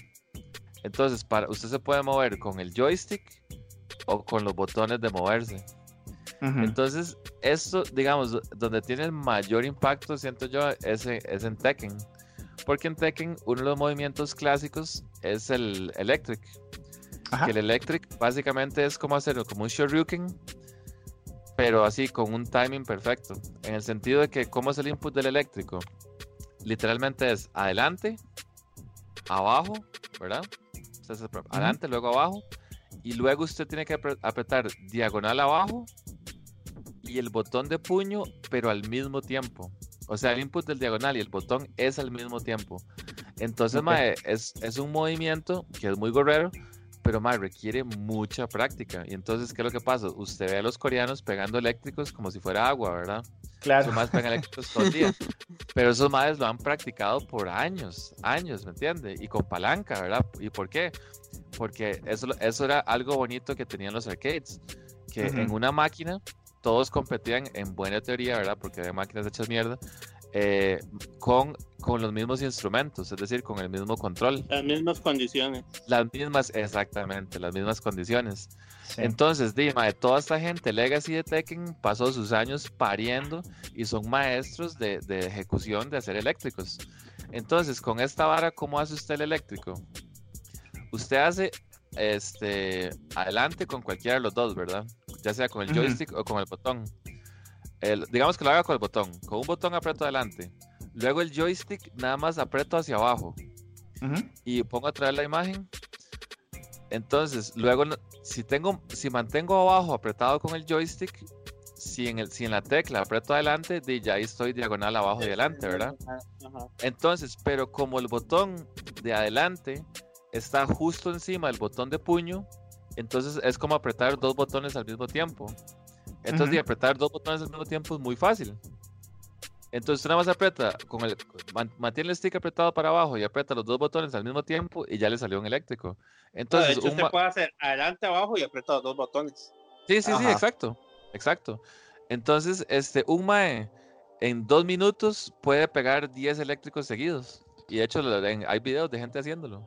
Entonces, para, usted se puede mover con el joystick o con los botones de moverse. Entonces, esto, digamos, do- donde tiene el mayor impacto, siento yo, es, en- es en Tekken. Porque en Tekken, uno de los movimientos clásicos es el Electric. Ajá. Que el Electric básicamente es como hacerlo como un Shoryuken, pero así con un timing perfecto. En el sentido de que, ¿cómo es el input del eléctrico? Literalmente es adelante, abajo, ¿verdad? Adelante, luego abajo, y luego usted tiene que apre- apretar diagonal abajo y el botón de puño, pero al mismo tiempo. O sea, el input del diagonal y el botón es al mismo tiempo. Entonces, Ok. mae, es, es un movimiento que es muy gorrero, pero mae, requiere mucha práctica. Y entonces, ¿qué es lo que pasa? Usted ve a los coreanos pegando eléctricos como si fuera agua, ¿verdad? Claro. Esos pegan eléctricos todo el día. Pero esos madres lo han practicado por años, años, ¿me entiende? Y con palanca, ¿verdad? ¿Y por qué? Porque eso, eso era algo bonito que tenían los arcades. Que Ujú. en una máquina todos competían en buena teoría, ¿verdad? Porque había máquinas hechas mierda. eh, con, con los mismos instrumentos, es decir, con el mismo control. Las mismas condiciones. Las mismas, exactamente, las mismas condiciones. Sí. Entonces, Dima, de toda esta gente Legacy de Tekken pasó sus años pariendo y son maestros de, de ejecución de hacer eléctricos. Entonces, con esta vara, ¿cómo hace usted el eléctrico? Usted hace este adelante con cualquiera de los dos, ¿verdad? Ya sea con el joystick o con el botón. El- digamos que lo haga con el botón. Con un botón aprieto adelante. Luego el joystick nada más aprieto hacia abajo Ujú. y pongo a traer la imagen. Entonces, luego, si tengo, si mantengo abajo apretado con el joystick, si en, el, si en la tecla aprieto adelante, de ya ahí estoy diagonal abajo y adelante, ¿verdad? Ajá. Entonces, pero como el botón de adelante está justo encima del botón de puño, entonces es como apretar dos botones al mismo tiempo. Entonces, de Ujú. apretar dos botones al mismo tiempo es muy fácil. Entonces, usted nada más aprieta, con el, man- mantiene el stick apretado para abajo y aprieta los dos botones al mismo tiempo y ya le salió un eléctrico. de Entonces, hecho, un usted ma- puede hacer adelante, abajo y apretar los dos botones. Sí, sí, sí, exacto, exacto. Entonces, este, un mae en dos minutos puede pegar 10 eléctricos seguidos. Y de hecho, en- hay videos de gente haciéndolo.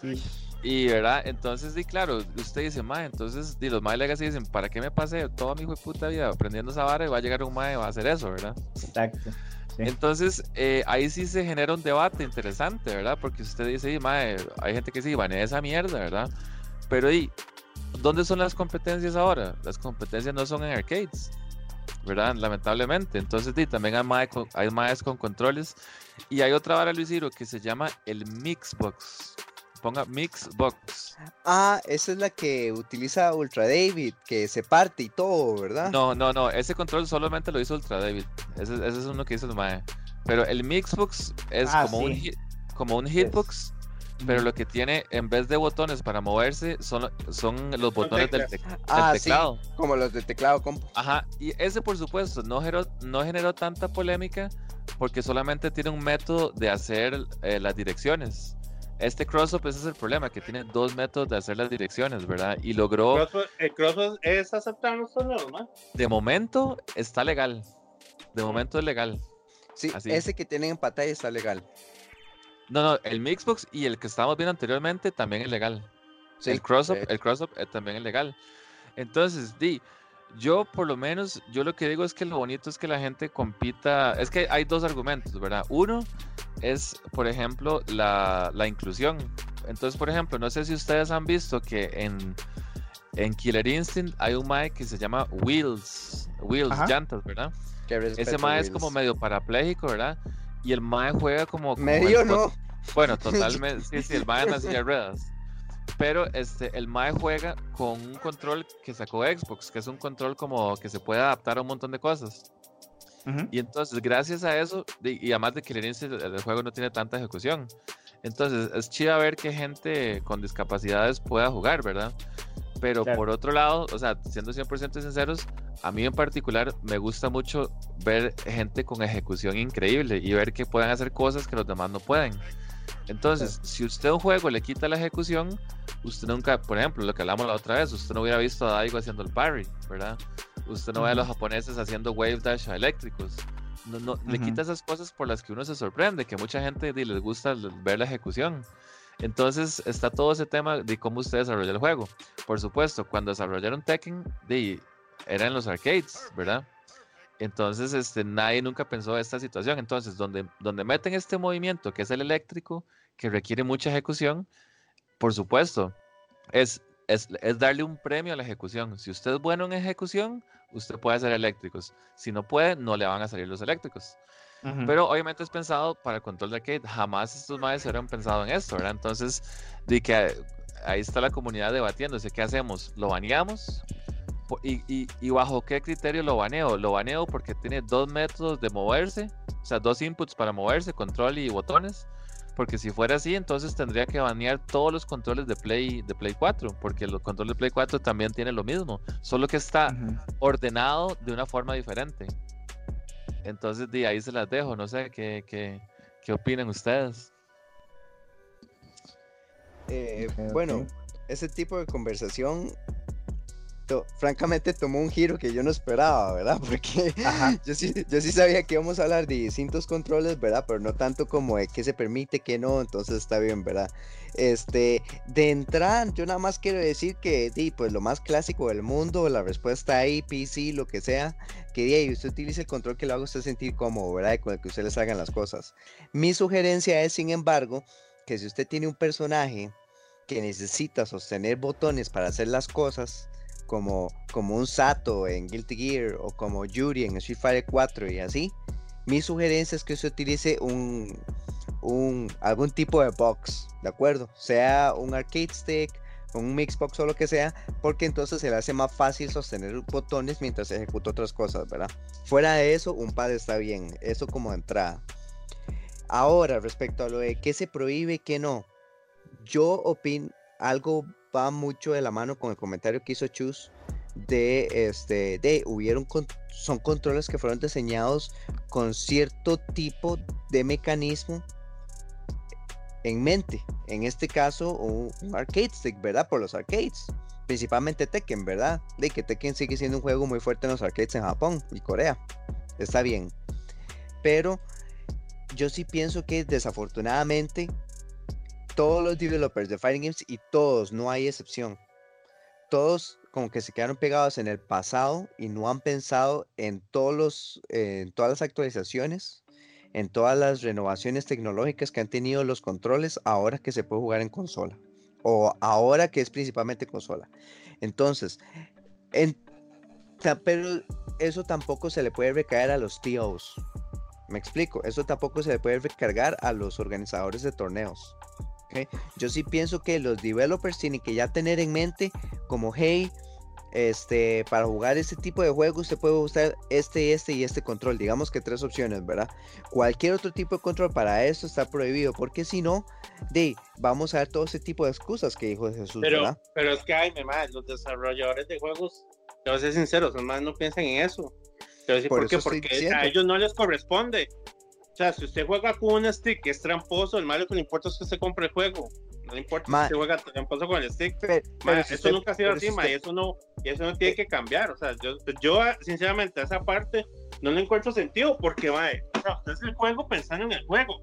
Sí. Y, ¿verdad? Entonces, sí, claro, usted dice, mae, entonces, y los mae legacy dicen, ¿para qué me pasé toda mi hijo de puta vida aprendiendo esa vara y va a llegar un mae y va a hacer eso, ¿verdad? Exacto. Sí. Entonces, eh, ahí sí se genera un debate interesante, ¿verdad? Porque usted dice, "Y, mae, hay gente que sí, van esa mierda, ¿verdad? Pero, ¿y dónde son las competencias ahora? Las competencias no son en arcades, ¿verdad? Lamentablemente. Entonces, sí, también hay mae con, hay maes con controles. Y hay otra vara, Luis Ciro, que se llama el Mixbox. Ponga Mixbox. Ah, esa es la que utiliza Ultra David, que se parte y todo, ¿verdad? No, no, no, ese control solamente lo hizo Ultra David. Ese, ese es uno que hizo el mae. Pero el Mixbox es Ah, como, un, sí. hit- como un hitbox, pero lo que tiene en vez de botones para moverse son, son los botones del, tec- del Ah, sí. teclado. Como los de teclado compu. Ajá, y ese por supuesto no generó, no generó tanta polémica porque solamente tiene un método de hacer eh, las direcciones. Este crossup ese es el problema, que tiene dos métodos de hacer las direcciones, ¿verdad? Y logró, el crossfit es aceptado en los torneos, ¿no? de momento está legal. De momento es legal. Sí, Así. ese que tienen en pantalla está legal. No, no, el Mixbox y el que estábamos viendo anteriormente también es legal. Sí, el crossup, hecho. el crossup eh, también es legal. Entonces, di, yo por lo menos, yo lo que digo es que lo bonito es que la gente compita. Es que hay dos argumentos, ¿verdad? Uno es, por ejemplo, la, la inclusión. Entonces, por ejemplo, no sé si ustedes han visto que en, en Killer Instinct hay un Mae que se llama Wheels, Wheels, Ajá. llantas, ¿verdad? Ese Mae es como medio parapléjico, ¿verdad? Y el Mae juega como. como Medio el no. bueno, totalmente. Sí, sí, el Mae en la silla de ruedas. Pero este, el Mae juega con un control que sacó Xbox, que es un control como que se puede adaptar a un montón de cosas. Y entonces, gracias a eso, y además de que el inicio del juego no tiene tanta ejecución. Entonces, es chido ver que gente con discapacidades pueda jugar, ¿verdad? Pero Claro. por otro lado, o sea, siendo 100% sinceros, a mí en particular me gusta mucho ver gente con ejecución increíble y ver que pueden hacer cosas que los demás no pueden. Entonces, si usted a un juego le quita la ejecución, usted nunca, por ejemplo, lo que hablamos la otra vez, usted no hubiera visto a Daigo haciendo el parry, ¿verdad? Usted no ve a los japoneses haciendo wave dash a eléctricos. No, no, Le quita esas cosas por las que uno se sorprende, que mucha gente les gusta ver la ejecución. Entonces está todo ese tema de cómo usted desarrolla el juego. Por supuesto, cuando desarrollaron Tekken, di, era en los arcades, ¿verdad? Entonces, este, nadie nunca pensó esta situación. Entonces, donde, donde meten este movimiento, que es el eléctrico, que requiere mucha ejecución, por supuesto, es, es, es darle un premio a la ejecución. Si usted es bueno en ejecución, usted puede hacer eléctricos. Si no puede, no le van a salir los eléctricos. Pero obviamente es pensado para el control de arcade. Jamás estos madres hubieran pensado en esto, ¿verdad? Entonces, de que ahí está la comunidad debatiéndose. ¿Qué hacemos? ¿Lo baneamos? ¿Y, y, y bajo qué criterio lo baneo? Lo baneo porque tiene dos métodos de moverse, o sea, dos inputs para moverse, control y botones. Porque si fuera así, entonces tendría que banear todos los controles de Play, de Play 4, porque el control de Play 4 también tiene lo mismo, solo que está ordenado de una forma diferente. Entonces, de ahí se las dejo, no sé qué, qué, qué opinan ustedes. Eh, bueno, ese tipo de conversación, to- francamente, tomó un giro que yo no esperaba, ¿verdad? Porque yo sí, yo sí sabía que íbamos a hablar de distintos controles, ¿verdad? Pero no tanto como de qué se permite, qué no, entonces está bien, ¿verdad? Este, de entrada, yo nada más quiero decir que, di, pues lo más clásico del mundo, la respuesta ahí, PC, lo que sea, que di, ahí, usted utilice el control que lo haga usted sentir cómodo, ¿verdad? Y con el que usted les hagan las cosas. Mi sugerencia es, sin embargo, que si usted tiene un personaje que necesita sostener botones para hacer las cosas, como, como un Sato en Guilty Gear o como Yuri en Street Fighter 4 y así, mi sugerencia es que usted utilice un, un algún tipo de box, ¿de acuerdo? Sea un arcade stick, un Mixbox o lo que sea, porque entonces se le hace más fácil sostener botones mientras ejecuta otras cosas, ¿verdad? Fuera de eso, un pad está bien, eso como entrada. Ahora, respecto a lo de qué se prohíbe qué no, yo opino, algo va mucho de la mano con el comentario que hizo Chus de este de hubieron con- son controles que fueron diseñados con cierto tipo de mecanismo en mente. En este caso, un, arcade stick, ¿verdad? Por los arcades. Principalmente Tekken, ¿verdad? De que Tekken sigue siendo un juego muy fuerte en los arcades en Japón y Corea. Está bien. Pero yo sí pienso que desafortunadamente todos los developers de Fighting Games y todos, no hay excepción. Todos como que se quedaron pegados en el pasado y no han pensado en todos los, en todas las actualizaciones, en todas las renovaciones tecnológicas que han tenido los controles ahora que se puede jugar en consola o ahora que es principalmente consola. Entonces, en, pero eso tampoco se le puede recaer a los TOs. Me explico, eso tampoco se le puede recargar a los organizadores de torneos. Yo sí pienso que los developers tienen que ya tener en mente como, hey, este, para jugar este tipo de juegos usted puede usar este, este y este control. Digamos que tres opciones, ¿verdad? Cualquier otro tipo de control para esto está prohibido, porque si no, de, vamos a ver todo ese tipo de excusas que dijo Jesús, pero, ¿verdad? Pero es que hay, los desarrolladores de juegos, te voy a ser sincero, son más no piensan en eso. Te voy a decir por, qué, porque a ellos no les corresponde. Sea, si usted juega con un stick que es tramposo, el malo que le importa es que se compre el juego. No le importa si usted juega tramposo con el stick. eso nunca ha sido así, ma, y eso no, y eso no tiene que cambiar. O sea, yo, yo sinceramente, a esa parte no le encuentro sentido porque, ma, o sea, usted es el juego pensando en el juego.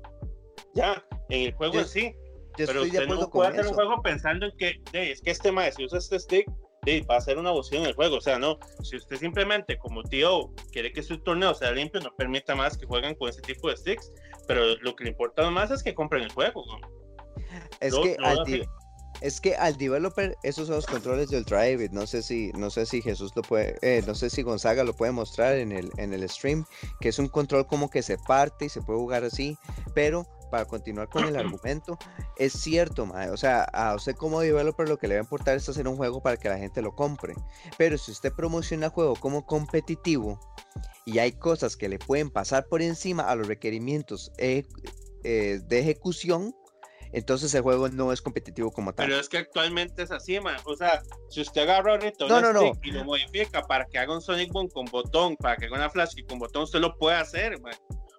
Ya, en el juego en sí. pero usted no puede hacer un juego pensando en que, es que este ma, si usa este stick, va a ser una opción en el juego. O sea, no, si usted simplemente como tío quiere que su torneo sea limpio, no permita más que jueguen con ese tipo de sticks, pero lo que le importa más es que compren el juego. Es que al es que al developer esos son los controles del Drive. No sé si no sé si Jesús lo puede, eh, no sé si Gonzaga lo puede mostrar en el en el stream, que es un control como que se parte y se puede jugar así, pero para continuar con el argumento, es cierto, o sea, a usted como developer lo que le va a importar es hacer un juego para que la gente lo compre. Pero si usted promociona el juego como competitivo y hay cosas que le pueden pasar por encima a los requerimientos eh, eh, de ejecución, entonces el juego no es competitivo como tal. Pero es que actualmente es así, man. O sea, si usted agarra ahorita no, no, y lo modifica para que haga un Sonic Boom con botón, para que haga una Flash y con botón, usted lo puede hacer, man.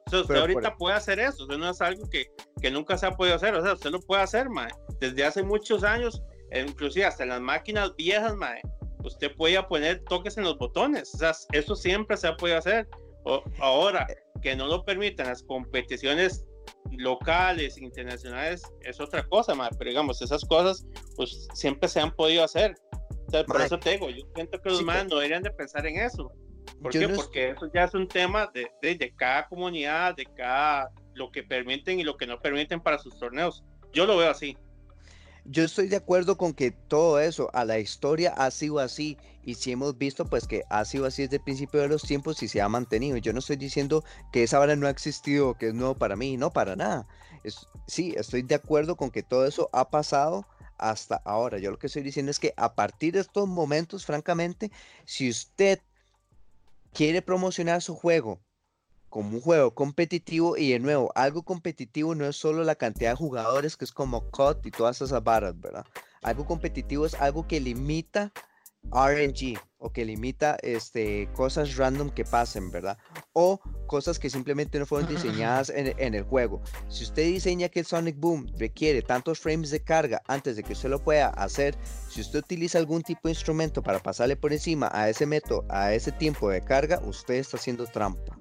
O sea, usted ahorita puede hacer eso, eso no es algo que, que, nunca se ha podido hacer, o sea, usted lo puede hacer, mae. Desde hace muchos años, inclusive hasta en las máquinas viejas, mae, usted podía poner toques en los botones, o sea, eso siempre se ha podido hacer. O, ahora, que no lo permitan las competiciones locales, internacionales, es otra cosa, pero digamos, esas cosas, pues siempre se han podido hacer. O sea, por eso te digo, yo siento que los sí, no deberían de pensar en eso. ¿Por qué? Porque eso ya es un tema de, de, cada comunidad, de cada lo que permiten y lo que no permiten para sus torneos. Yo lo veo así. Yo estoy de acuerdo con que todo eso, a la historia ha sido así y si hemos visto pues que ha sido así desde el principio de los tiempos y se ha mantenido. Yo no estoy diciendo que esa hora no ha existido, que es nuevo para mí, no para nada. Sí, estoy de acuerdo con que todo eso ha pasado hasta ahora. Yo lo que estoy diciendo es que a partir de estos momentos, francamente, si usted quiere promocionar su juego como un juego competitivo y de nuevo, algo competitivo no es solo la cantidad de jugadores que es como COD y todas esas barras, ¿verdad? Algo competitivo es algo que limita RNG o que limita este, cosas random que pasen, ¿verdad? O cosas que simplemente no fueron diseñadas en, el juego. Si usted diseña que el Sonic Boom requiere tantos frames de carga antes de que usted lo pueda hacer, si usted utiliza algún tipo de instrumento para pasarle por encima a ese método, a ese tiempo de carga, usted está haciendo trampa.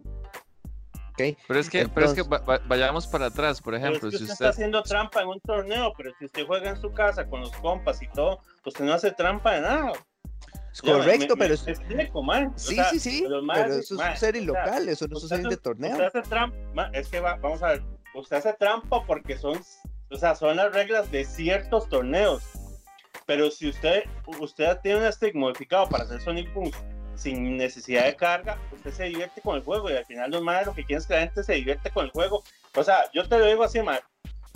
¿Okay? Pero es que, pero es que vayamos para atrás, por ejemplo. si usted, está haciendo trampa en un torneo, pero si usted juega en su casa con los compas y todo, usted no hace trampa de nada. Correcto, pero. Man. Sí, sí, sí. Pero, eso es serie local, eso no es serie de torneo. Usted hace trampa, es que va, vamos a ver. Usted hace trampa porque son, o sea, son las reglas de ciertos torneos. Pero si usted, usted tiene un stick modificado para hacer Sonic Boom sin necesidad de carga, usted se divierte con el juego y al final los madres lo que quieren es que la gente se divierte con el juego. O sea, yo te lo digo así, man.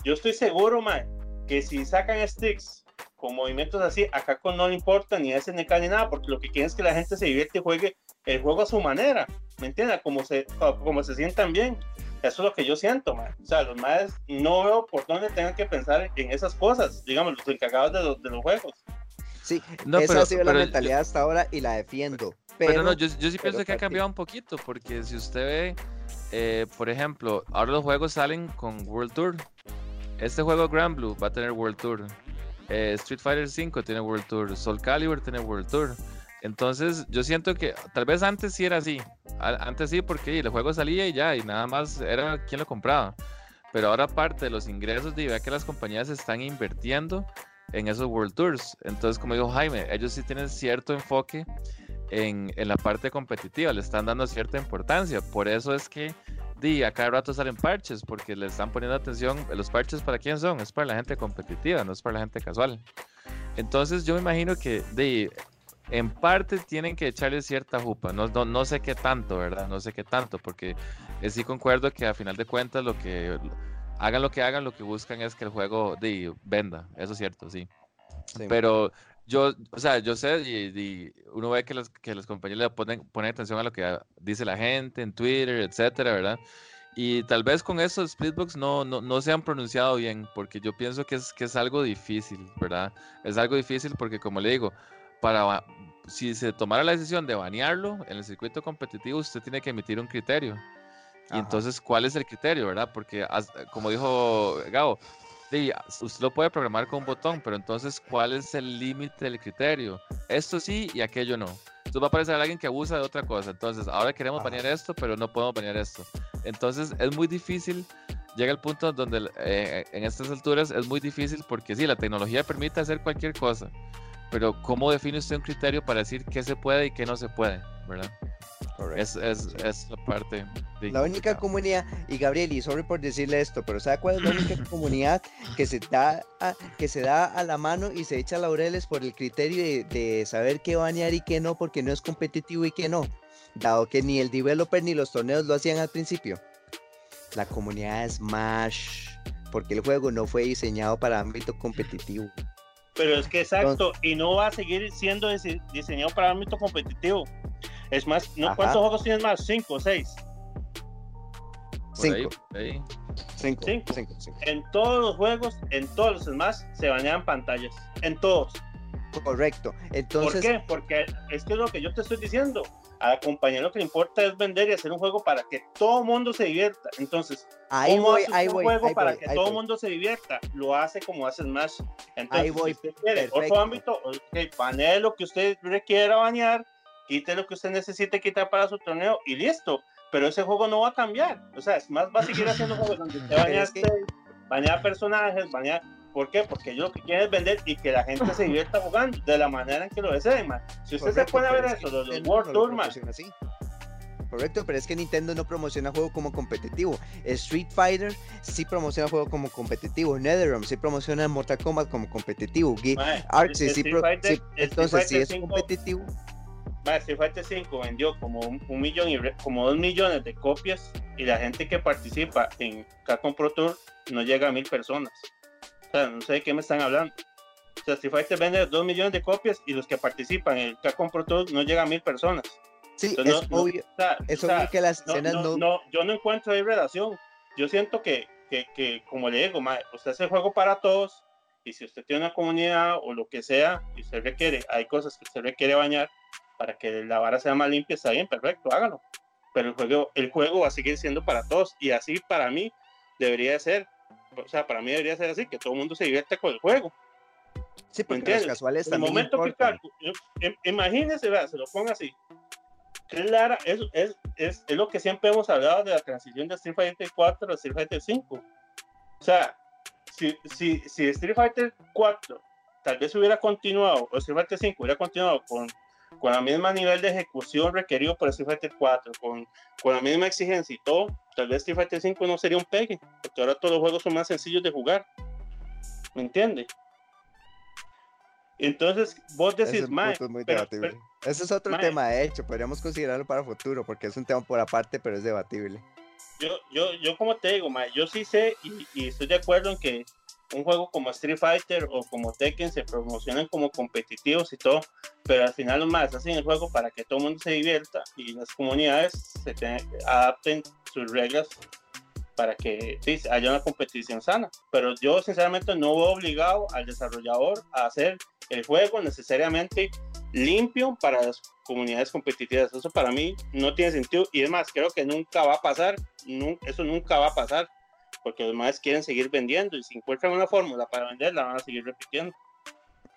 Yo estoy seguro, man, que si sacan sticks con movimientos así, acá con no le importa ni SNK ni nada, porque lo que quieren es que la gente se divierte y juegue el juego a su manera, ¿me entiendes? Como se, como se sientan bien. Eso es lo que yo siento, man. O sea, los madres no veo por dónde tengan que pensar en esas cosas, digamos, los encargados de los, de los juegos. Sí, no, esa ha sido la mentalidad hasta ahora y la defiendo. Pero, no, yo, yo sí pienso que ha cambiado un poquito, porque si usted ve, eh, por ejemplo, ahora los juegos salen con World Tour. Este juego Grand Blue va a tener World Tour. Eh, Street Fighter V tiene World Tour, Soul Calibur tiene World Tour. Entonces, yo siento que tal vez antes sí era así. Antes sí, porque el juego salía y ya, y nada más era quien lo compraba. pero ahora parte de los ingresos de vea que las compañías están invirtiendo en esos World Tours. Entonces, como dijo Jaime, ellos sí tienen cierto enfoque en, en la parte competitiva, le están dando cierta importancia. Por eso es que di, a cada rato salen parches, porque le están poniendo atención. ¿Los parches para quién son? Es para la gente competitiva, no es para la gente casual. Entonces, yo me imagino que di, en parte tienen que echarle cierta jupa. No, no, no, sé qué tanto, ¿verdad? No sé qué tanto, porque sí concuerdo que a final de cuentas lo que hagan lo que hagan, lo que buscan es que el juego de, venda. Eso es cierto, sí. Pero yo, o sea, yo sé y, uno ve que las, que las compañías le ponen, ponen atención a lo que dice la gente en Twitter, etcétera, ¿verdad? Y tal vez con eso Splitbox no, no, no se han pronunciado bien, porque yo pienso que es, que es algo difícil, ¿verdad? Es algo difícil porque, como le digo, para si se tomara la decisión de banearlo en el circuito competitivo, usted tiene que emitir un criterio. Y entonces, ¿cuál es el criterio, verdad? Porque, como dijo Gabo, usted lo puede programar con un botón, pero entonces, ¿cuál es el límite del criterio? Esto sí y aquello no. Entonces va a aparecer alguien que abusa de otra cosa. Entonces, ahora queremos banear esto, pero no podemos banear esto. Entonces, es muy difícil. Llega el punto donde eh, en estas alturas es muy difícil porque sí, la tecnología permite hacer cualquier cosa, pero ¿cómo define usted un criterio para decir qué se puede y qué no se puede? ¿Verdad? Es, es, es, la parte. De la única comunidad, y Gabriel, y sorry por decirle esto, pero ¿sabe cuál es la única comunidad que se, da a, que se da a la mano y se echa laureles por el criterio de, de saber qué banear y qué no, porque no es competitivo y qué no? Dado que ni el developer ni los torneos lo hacían al principio. La comunidad Smash, porque el juego no fue diseñado para ámbito competitivo. Pero es que exacto, y no va a seguir siendo diseñado para ámbito competitivo. Es más, ¿no? ¿cuántos juegos tienes más? ¿Cinco o seis? Cinco. Cinco. En todos los juegos, en todos los demás, se banean pantallas. En todos. Correcto. Entonces... ¿Por qué? Porque es que lo que yo te estoy diciendo. A la compañía lo que le importa es vender y hacer un juego para que todo mundo se divierta. Entonces, ahí voy, ahí un voy, juego para que todo el mundo se divierta? Lo hace como hace Smash. Entonces, ahí voy. si usted quiere otro ámbito, okay, banee lo que usted requiera banear quite lo que usted necesite quitar para su torneo y listo. Pero ese juego no va a cambiar. O sea, más, va a seguir haciendo juegos donde usted baña, que... baña personajes, baña. ¿Por qué? Porque ellos lo que quieren es vender y que la gente se divierta jugando de la manera en que lo deseen, man. Si usted se pone a ver eso, los, los World Tour, man. Correcto, pero es que Nintendo no promociona juego como competitivo. Street Fighter sí promociona juego como competitivo. NetherRealm sí promociona Mortal Kombat como competitivo. Arc sí, sí, entonces si es competitivo. Street Fighter 5 vendió como un, millón y como dos millones de copias y la gente que participa en Capcom Pro Tour no llega a mil personas. O sea, no sé de qué me están hablando. O sea, Street Fighter vende dos millones de copias y los que participan en Capcom Pro Tour no llega a mil personas. Sí, es obvio, es obvio que las escenas no, no... yo no encuentro ahí relación. Yo siento que, que, que como le digo, usted hace el juego para todos y si usted tiene una comunidad o lo que sea y usted requiere, hay cosas que usted requiere bañar, para que la vara sea más limpia, está bien, perfecto, hágalo. Pero el juego, el juego va a seguir siendo para todos y así para mí debería ser. O sea, para mí debería ser así, que todo el mundo se divierte con el juego. Sí, porque los casuales en el momento que imagínese, vea, se lo ponga así. Clara, es, es, es, es, lo que siempre hemos hablado de la transición de Street Fighter 4 a Street Fighter 5. O sea, si, si, si Street Fighter 4 tal vez hubiera continuado, o Street Fighter 5 hubiera continuado con con el mismo nivel de ejecución requerido por Street Fighter 4, con, con la misma exigencia y todo, tal vez Street Fighter 5 no sería un pegue, porque ahora todos los juegos son más sencillos de jugar. ¿Me entiendes? Entonces, vos decís, Ese Ese es otro tema, de hecho, podríamos considerarlo para futuro, porque es un tema por aparte, pero es debatible. Yo, yo, yo como te digo, yo sí sé y, y estoy de acuerdo en que un juego como Street Fighter o como Tekken se promocionan como competitivos y todo, pero al final los más hacen el juego para que todo el mundo se divierta y las comunidades se adapten sus reglas para que sí, haya una competición sana. Pero yo sinceramente no veo obligado al desarrollador a hacer el juego necesariamente limpio para las comunidades competitivas. Eso para mí no tiene sentido y es más, creo que nunca va a pasar, eso nunca va a pasar porque los demás quieren seguir vendiendo y si encuentran una fórmula para vender, la van a seguir repitiendo.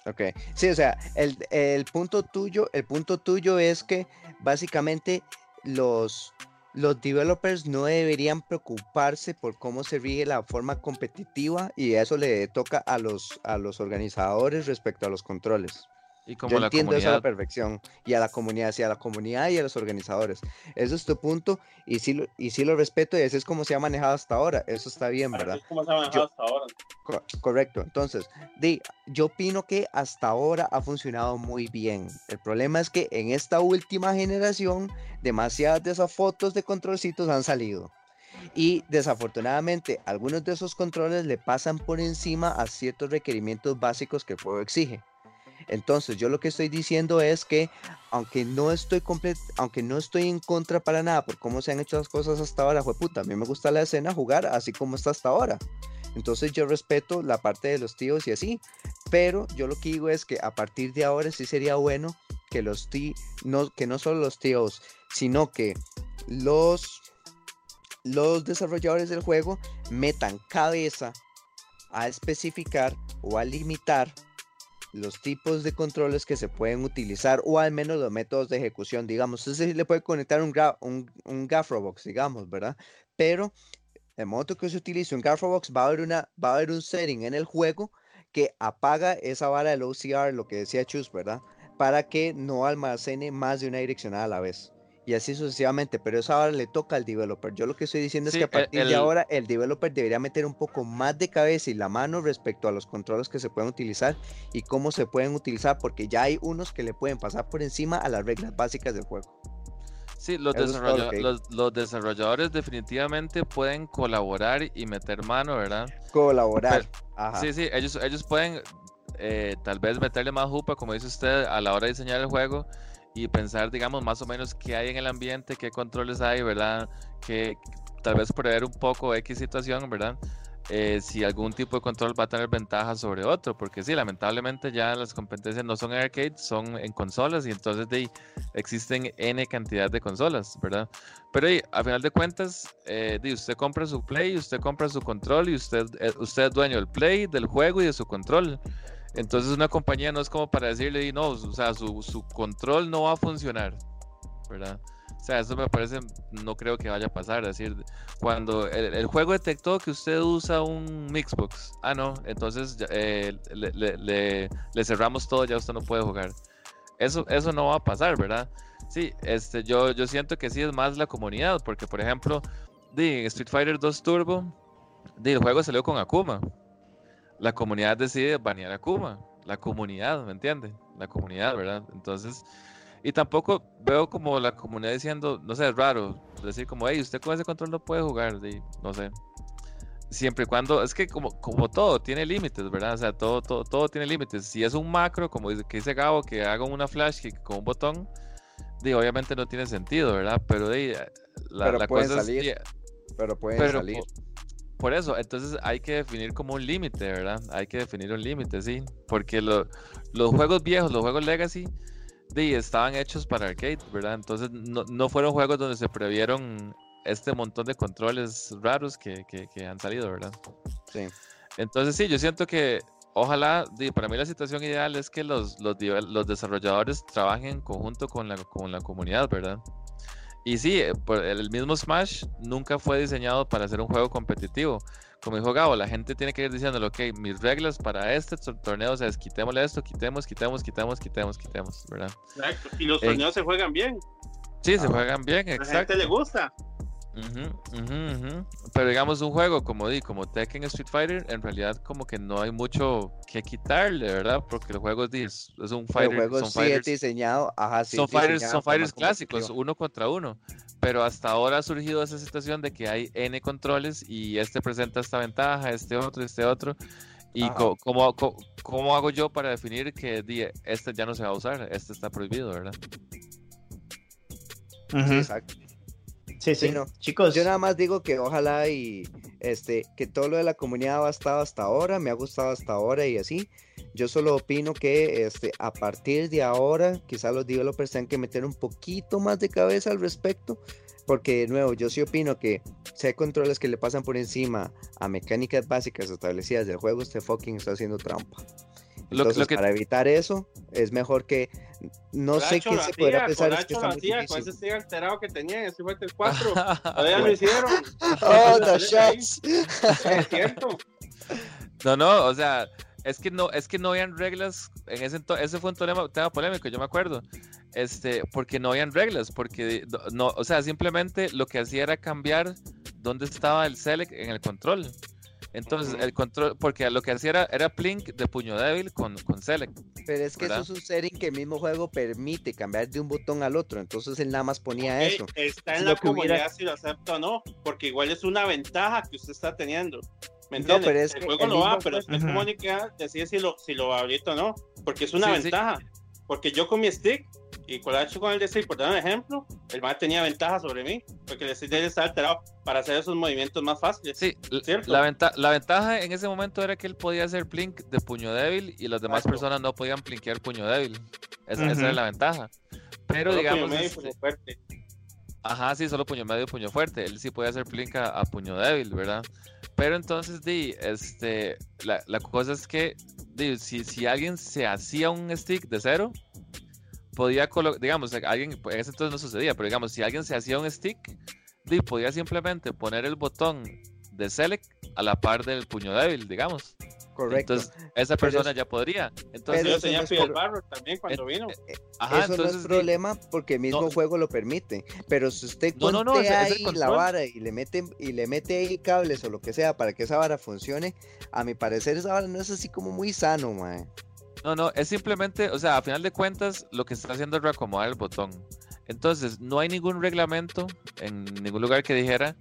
Ok, sí, o sea, el, el, punto tuyo, el punto tuyo es que básicamente los los developers no deberían preocuparse por cómo se rige la forma competitiva y eso le toca a los, a los organizadores respecto a los controles. Y como Yo la entiendo eso a la comunidad, perfección. Y a la comunidad, sí, a la comunidad y a los organizadores. Eso es tu punto y sí, lo- y sí lo respeto y así es como se ha manejado hasta ahora. Eso está bien, ¿verdad? Es como se ha manejado hasta ahora. Co- correcto. Entonces, di, yo opino que hasta ahora ha funcionado muy bien. El problema es que en esta última generación, demasiadas de esas fotos de controlcitos han salido. Y desafortunadamente, algunos de esos controles le pasan por encima a ciertos requerimientos básicos que el juego exige. Entonces, yo lo que estoy diciendo es que, aunque no estoy aunque no estoy en contra para nada por cómo se han hecho las cosas hasta ahora, puta, a mí me gusta la escena jugar así como está hasta ahora. Entonces yo respeto la parte de los tíos y así, pero yo lo que digo es que a partir de ahora sí sería bueno que los tí no que no solo los tíos, sino que los los desarrolladores del juego metan cabeza a especificar o a limitar los tipos de controles que se pueden utilizar o al menos los métodos de ejecución, digamos. Usted sí le puede conectar un, un, un Gafferbox, digamos, ¿verdad? Pero el modo que se utilice un Gafferbox va a haber, una, va a haber un setting en el juego que apaga esa vara del OCR, lo que decía Chus, ¿verdad? Para que no almacene más de una direccional a la vez. Y así sucesivamente, pero eso ahora le toca al developer. Yo lo que estoy diciendo Sí, es que a e- partir el- de ahora el developer debería meter un poco más de cabeza y la mano respecto a los controles que se pueden utilizar y cómo se pueden utilizar, porque ya hay unos que le pueden pasar por encima a las reglas básicas del juego. sí, los, los desarrolladores definitivamente pueden colaborar y meter mano, ¿verdad? Colaborar. Ajá. Sí, sí, ellos, ellos pueden eh, tal vez meterle más jupa, como dice usted, a la hora de diseñar el juego y pensar, digamos, más o menos qué hay en el ambiente, qué controles hay, ¿verdad? Que tal vez prever un poco X situación, ¿verdad? Eh, si algún tipo de control va a tener ventaja sobre otro, porque sí, lamentablemente ya las competencias no son en arcade, son en consolas y entonces de existen N cantidad de consolas, ¿verdad? Pero ahí, a final de cuentas, eh, di, usted compra su Play, usted compra su control y usted, eh, usted es dueño del Play, del juego y de su control. Entonces una compañía no es como para decirle, no, o sea, su, su control no va a funcionar, ¿verdad? O sea, eso me parece, no creo que vaya a pasar. Es decir, cuando el, el juego detectó que usted usa un Mixbox, ah, no, entonces eh, le, le- cerramos todo, ya usted no puede jugar. Eso, eso no va a pasar, ¿verdad? Sí, este, yo, yo siento que sí es más la comunidad, porque por ejemplo, di, en Street Fighter 2 Turbo, di, el juego salió con Akuma. La comunidad decide banear a Akuma. La comunidad, ¿me entiende? La comunidad, ¿verdad? Entonces, y tampoco veo como la comunidad diciendo, no sé, es raro, decir como, hey, usted con ese control no puede jugar, no sé. Siempre y cuando, es que como, como todo tiene límites, ¿verdad? O sea, todo, todo, todo tiene límites. Si es un macro, como dice, que dice Gabo, que haga una flash kick con un botón, di, obviamente no tiene sentido, ¿verdad? Pero di, la, Pero la pueden cosa salir, es, Pero pueden pero salir. Po- por eso, entonces hay que definir como un límite, ¿verdad? Hay que definir un límite, sí. Porque lo- los juegos viejos, los juegos Legacy, estaban hechos para arcade, ¿verdad? Entonces no, no fueron juegos donde se previeron este montón de controles raros que, que- que han salido, ¿verdad? Sí. Entonces sí, yo siento que ojalá, para mí la situación ideal es que los, los, los desarrolladores trabajen en conjunto con la, con la comunidad, ¿verdad? Y sí, eh, el mismo Smash nunca fue diseñado para ser un juego competitivo. Como dijo Gabo, la gente tiene que ir diciéndole, ok, mis reglas para este tor- torneo es quitémosle esto, quitemos, quitemos, quitemos, quitemos, quitemos, ¿verdad? Exacto. Y los Eh, torneos se juegan bien. Sí, se Ajá. juegan bien, A la exacto. gente le gusta. Pero digamos un juego como di, como Tekken Street Fighter, en realidad como que no hay mucho que quitarle, ¿verdad? Porque el juego di, es, es un El fighter, juego son sí es fighters, diseñado, ajá, sí son fighters, son fighters clásicos, uno contra uno. Pero hasta ahora ha surgido esa situación de que hay N controles y este presenta esta ventaja, este otro, este otro. Y co- ¿cómo, co- cómo hago yo para definir que di, este ya no se va a usar? Este está prohibido, ¿verdad? Sí, exacto. Sí, sí. No. Chicos, Yo nada más digo que ojalá y este que todo lo de la comunidad ha estado hasta ahora, me ha gustado hasta ahora y así. Yo solo opino que este a partir de ahora quizás los developers tengan que meter un poquito más de cabeza al respecto, porque de nuevo yo sí opino que si hay controles que le pasan por encima a mecánicas básicas establecidas del juego, este fucking está haciendo trampa. Lo- lo Entonces, que- para evitar eso, es mejor que No sé qué se podrá pensar es que está muy Con difícil. ese stick alterado que tenía en Street Fighter 4. Todavía lo hicieron. Oh, the Sale ahí. shots. Es cierto. No, no, o sea, es que no, es que no habían reglas, en ese ese fue un tema, tema polémico, yo me acuerdo, este, porque no habían reglas, porque no, no, o sea, simplemente lo que hacía era cambiar dónde estaba el select en el control. Entonces, Ujú. el control, porque lo que hacía era, era plink de puño débil con, con select. Pero es que ¿verdad? eso es un setting que el mismo juego permite cambiar de un botón al otro. Entonces él nada más ponía Ok, eso. Está Es en lo la que hubiera- comunidad si lo acepta o no, porque igual es una ventaja que usted está teniendo. ¿Me No, entiende? pero es el que juego el lo va, pero Ujú. comunidad decide si lo, si lo habilita o no, porque es una Sí, sí. ventaja. Porque yo con mi stick y Colacho con el de por dar un ejemplo, el man tenía ventaja sobre mí, porque el stick de él está alterado para hacer esos movimientos más fáciles. Sí, ¿Cierto? la, venta- la ventaja en ese momento era que él podía hacer plink de puño débil y las demás Exacto. personas no podían plinkear puño débil. Esa, esa era la ventaja. Pero Solo puño digamos, medio y este, puño fuerte. Ajá, sí, solo puño medio, puño fuerte. Él sí puede hacer plink a, a puño débil, ¿verdad? Pero entonces, di, este, la, la cosa es que, di, si, si alguien se hacía un stick de cero, podía colocar, digamos, alguien, en ese entonces no sucedía, pero digamos, si alguien se hacía un stick, podía simplemente poner el botón de select a la par del puño débil, digamos. Correcto. Entonces, esa persona ya podría. Entonces, Yo tenía no Fidel Barro también cuando vino. ajá, eso entonces, no es problema porque el mismo no- juego lo permite. Pero si usted No, es ahí la vara y le mete y le mete ahí cables o lo que sea para que esa vara funcione, a mi parecer esa vara no es así como muy sano, mae. No, no, es simplemente, o sea, a final de cuentas, lo que está haciendo es reacomodar el botón. Entonces, no hay ningún reglamento en ningún lugar que dijera,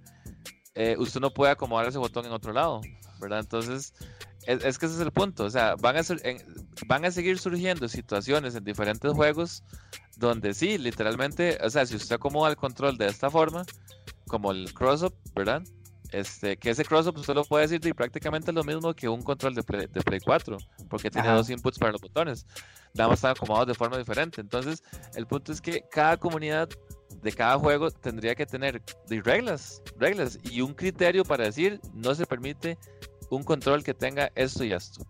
eh, usted no puede acomodar ese botón en otro lado, ¿verdad? Entonces, es, que ese es el punto. O sea, van a, en- van a seguir surgiendo situaciones en diferentes juegos donde sí, literalmente, o sea, si usted acomoda el control de esta forma, como el cross-up, ¿verdad? Este, que ese cross-up usted lo puede decir y prácticamente es lo mismo que un control de Play, de Play 4, porque tiene Ajá. dos inputs para los botones. Nada más están acomodados de forma diferente. Entonces, el punto es que cada comunidad de cada juego tendría que tener reglas, reglas y un criterio para decir no se permite un control que tenga esto y esto.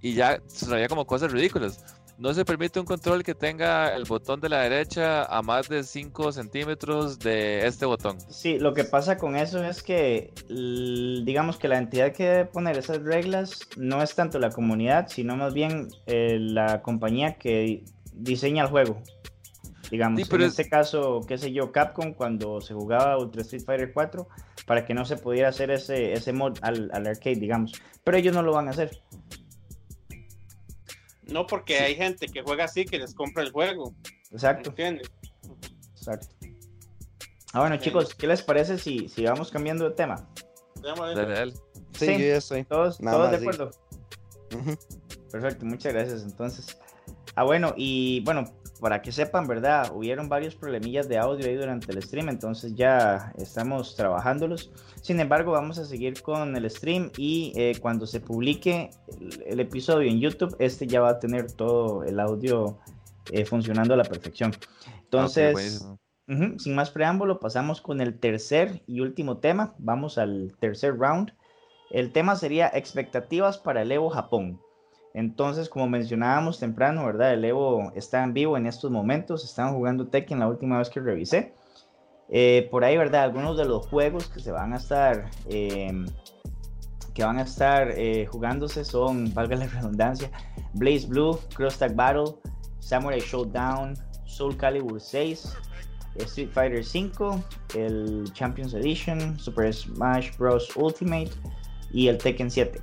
Y ya sería como cosas ridículas. No se permite un control que tenga el botón de la derecha a más de 5 centímetros de este botón. Sí, lo que pasa con eso es que, digamos que la entidad que debe poner esas reglas no es tanto la comunidad, sino más bien eh, la compañía que diseña el juego. Digamos, Sí, pero en es- este caso, qué sé yo, Capcom cuando se jugaba Ultra Street Fighter 4, para que no se pudiera hacer ese, ese mod al, al arcade, digamos. Pero ellos no lo van a hacer. No porque hay gente que juega así que les compra el juego. Exacto, ¿Entiendes? exacto. Ah, bueno, chicos, ¿qué les parece si, si vamos cambiando de tema? Dale. Sí, Sí. yo ya estoy. ¿Todos, Nada todos de sí. acuerdo? Perfecto, muchas gracias. Entonces, ah, bueno, y bueno, para que sepan, ¿verdad? Hubieron varios problemillas de audio ahí durante el stream, entonces ya estamos trabajándolos. Sin embargo, vamos a seguir con el stream y eh, cuando se publique el, el episodio en YouTube, este ya va a tener todo el audio eh, funcionando a la perfección. Entonces, Sin más preámbulo, pasamos con el tercer y último tema. Vamos al tercer round. El tema sería expectativas para el Evo Japón. Entonces, como mencionábamos temprano, ¿verdad? El Evo está en vivo en estos momentos. Están jugando Tekken la última vez que revisé. Eh, por ahí, ¿verdad? Algunos de los juegos que se van a estar, em, que van a estar eh, jugándose son, valga la redundancia, Blaze Blue, Cross Tag Battle, Samurai Showdown, Soul Calibur 6, Street Fighter 5, el Champions Edition, Super Smash Bros. Ultimate y el Tekken 7.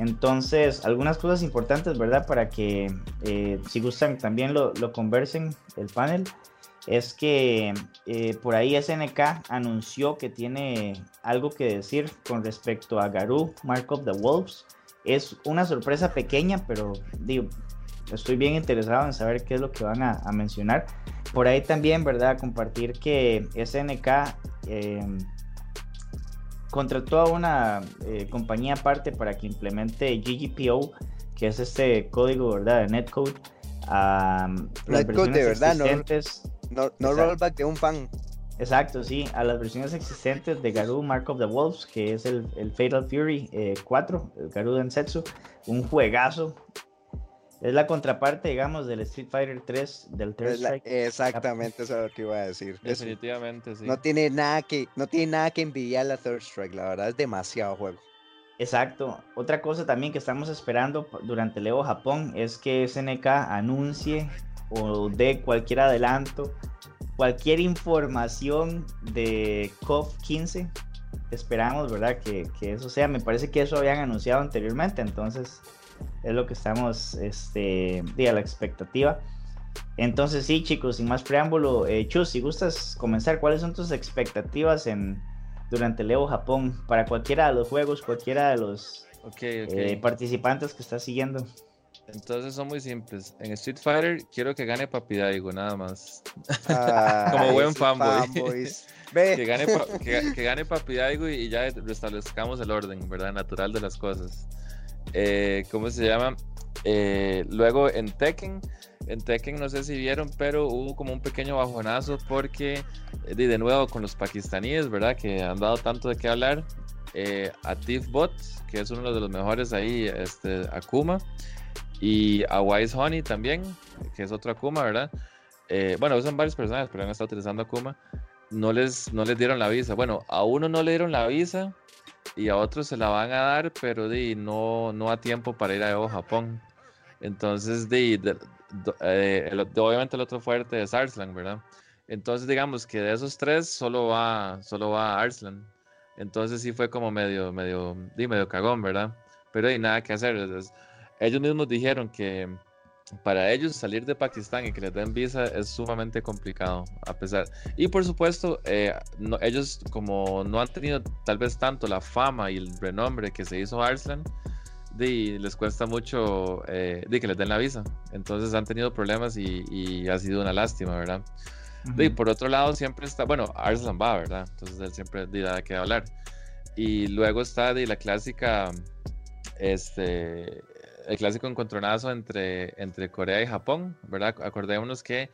Entonces, algunas cosas importantes, ¿verdad? Para que eh, si gustan también lo, lo conversen el panel. Es que eh, por ahí SNK anunció que tiene algo que decir con respecto a Garou, Mark of the Wolves. Es una sorpresa pequeña, pero digo, estoy bien interesado en saber qué es lo que van a, mencionar. Por ahí también, ¿verdad? Compartir que SNK eh, contrató a una eh, compañía aparte para que implemente GGPO, que es este código, ¿verdad? De netcode. A las Netcode de verdad, no- existentes. No, rollback de un fan. Exacto, sí, a las versiones existentes de Garou Mark of the Wolves, que es el, el Fatal Fury eh, 4, el Garou Densetsu, un juegazo. Es la contraparte, digamos, del Street Fighter 3 del Third Es la- Strike. exactamente eso es lo que iba a decir. Es- Definitivamente, sí. no tiene nada que no tiene nada que envidiar a Third Strike, la verdad es demasiado juego. Exacto. Otra cosa también que estamos esperando durante el Evo Japón es que SNK anuncie o dé cualquier adelanto, cualquier información de COF 15. Esperamos, ¿verdad? Que, que eso sea. Me parece que eso habían anunciado anteriormente, entonces es lo que estamos este, a la expectativa. Entonces sí, chicos, sin más preámbulo, eh, Chus, si gustas comenzar, ¿cuáles son tus expectativas en, durante el Evo Japón para cualquiera de los juegos, cualquiera de los Ok, ok. eh, participantes que estás siguiendo? Entonces son muy simples. En Street Fighter quiero que gane Papi Daigo, nada más. Ay, buen esos fanboy. fanboys. Que gane, que, que gane Papi Daigo y, y ya restablezcamos el orden, ¿verdad? Natural de las cosas. Eh, ¿Cómo se llama? Eh, luego en Tekken, en Tekken no sé si vieron, pero hubo como un pequeño bajonazo porque, eh, de, nuevo, con los pakistaníes, ¿verdad? Que han dado tanto de qué hablar. Eh, a Bot, que es uno de los mejores ahí, este, Akuma. Y a Wise Honey también, que es otro Akuma, ¿verdad? Eh, bueno, usan varios personajes, pero han estado utilizando Akuma. No les, no les dieron la visa. Bueno, a uno no le dieron la visa y a otros se la van a dar, pero di, no, no a tiempo para ir a Evo Japón. Entonces, de- do- eh, de- obviamente el otro fuerte es Arslan, ¿verdad? Entonces, digamos que de esos tres solo va, solo va Arslan. Entonces sí fue como medio, medio, di, medio cagón, ¿verdad? Pero hay nada que hacer. es- es- ellos mismos dijeron que para ellos salir de Pakistán y que les den visa es sumamente complicado, a pesar. Y por supuesto, eh, no- ellos como no han tenido tal vez tanto la fama y el renombre que se hizo Arslan, di, les cuesta mucho eh, que les den la visa. Entonces han tenido problemas y, y ha sido una lástima, ¿verdad? Y por otro lado, siempre está, bueno, Arslan va, ¿verdad? Entonces él siempre dirá que hablar. Y luego está de la clásica, este, el clásico encontronazo entre, entre Corea y Japón, ¿verdad? Acordémonos que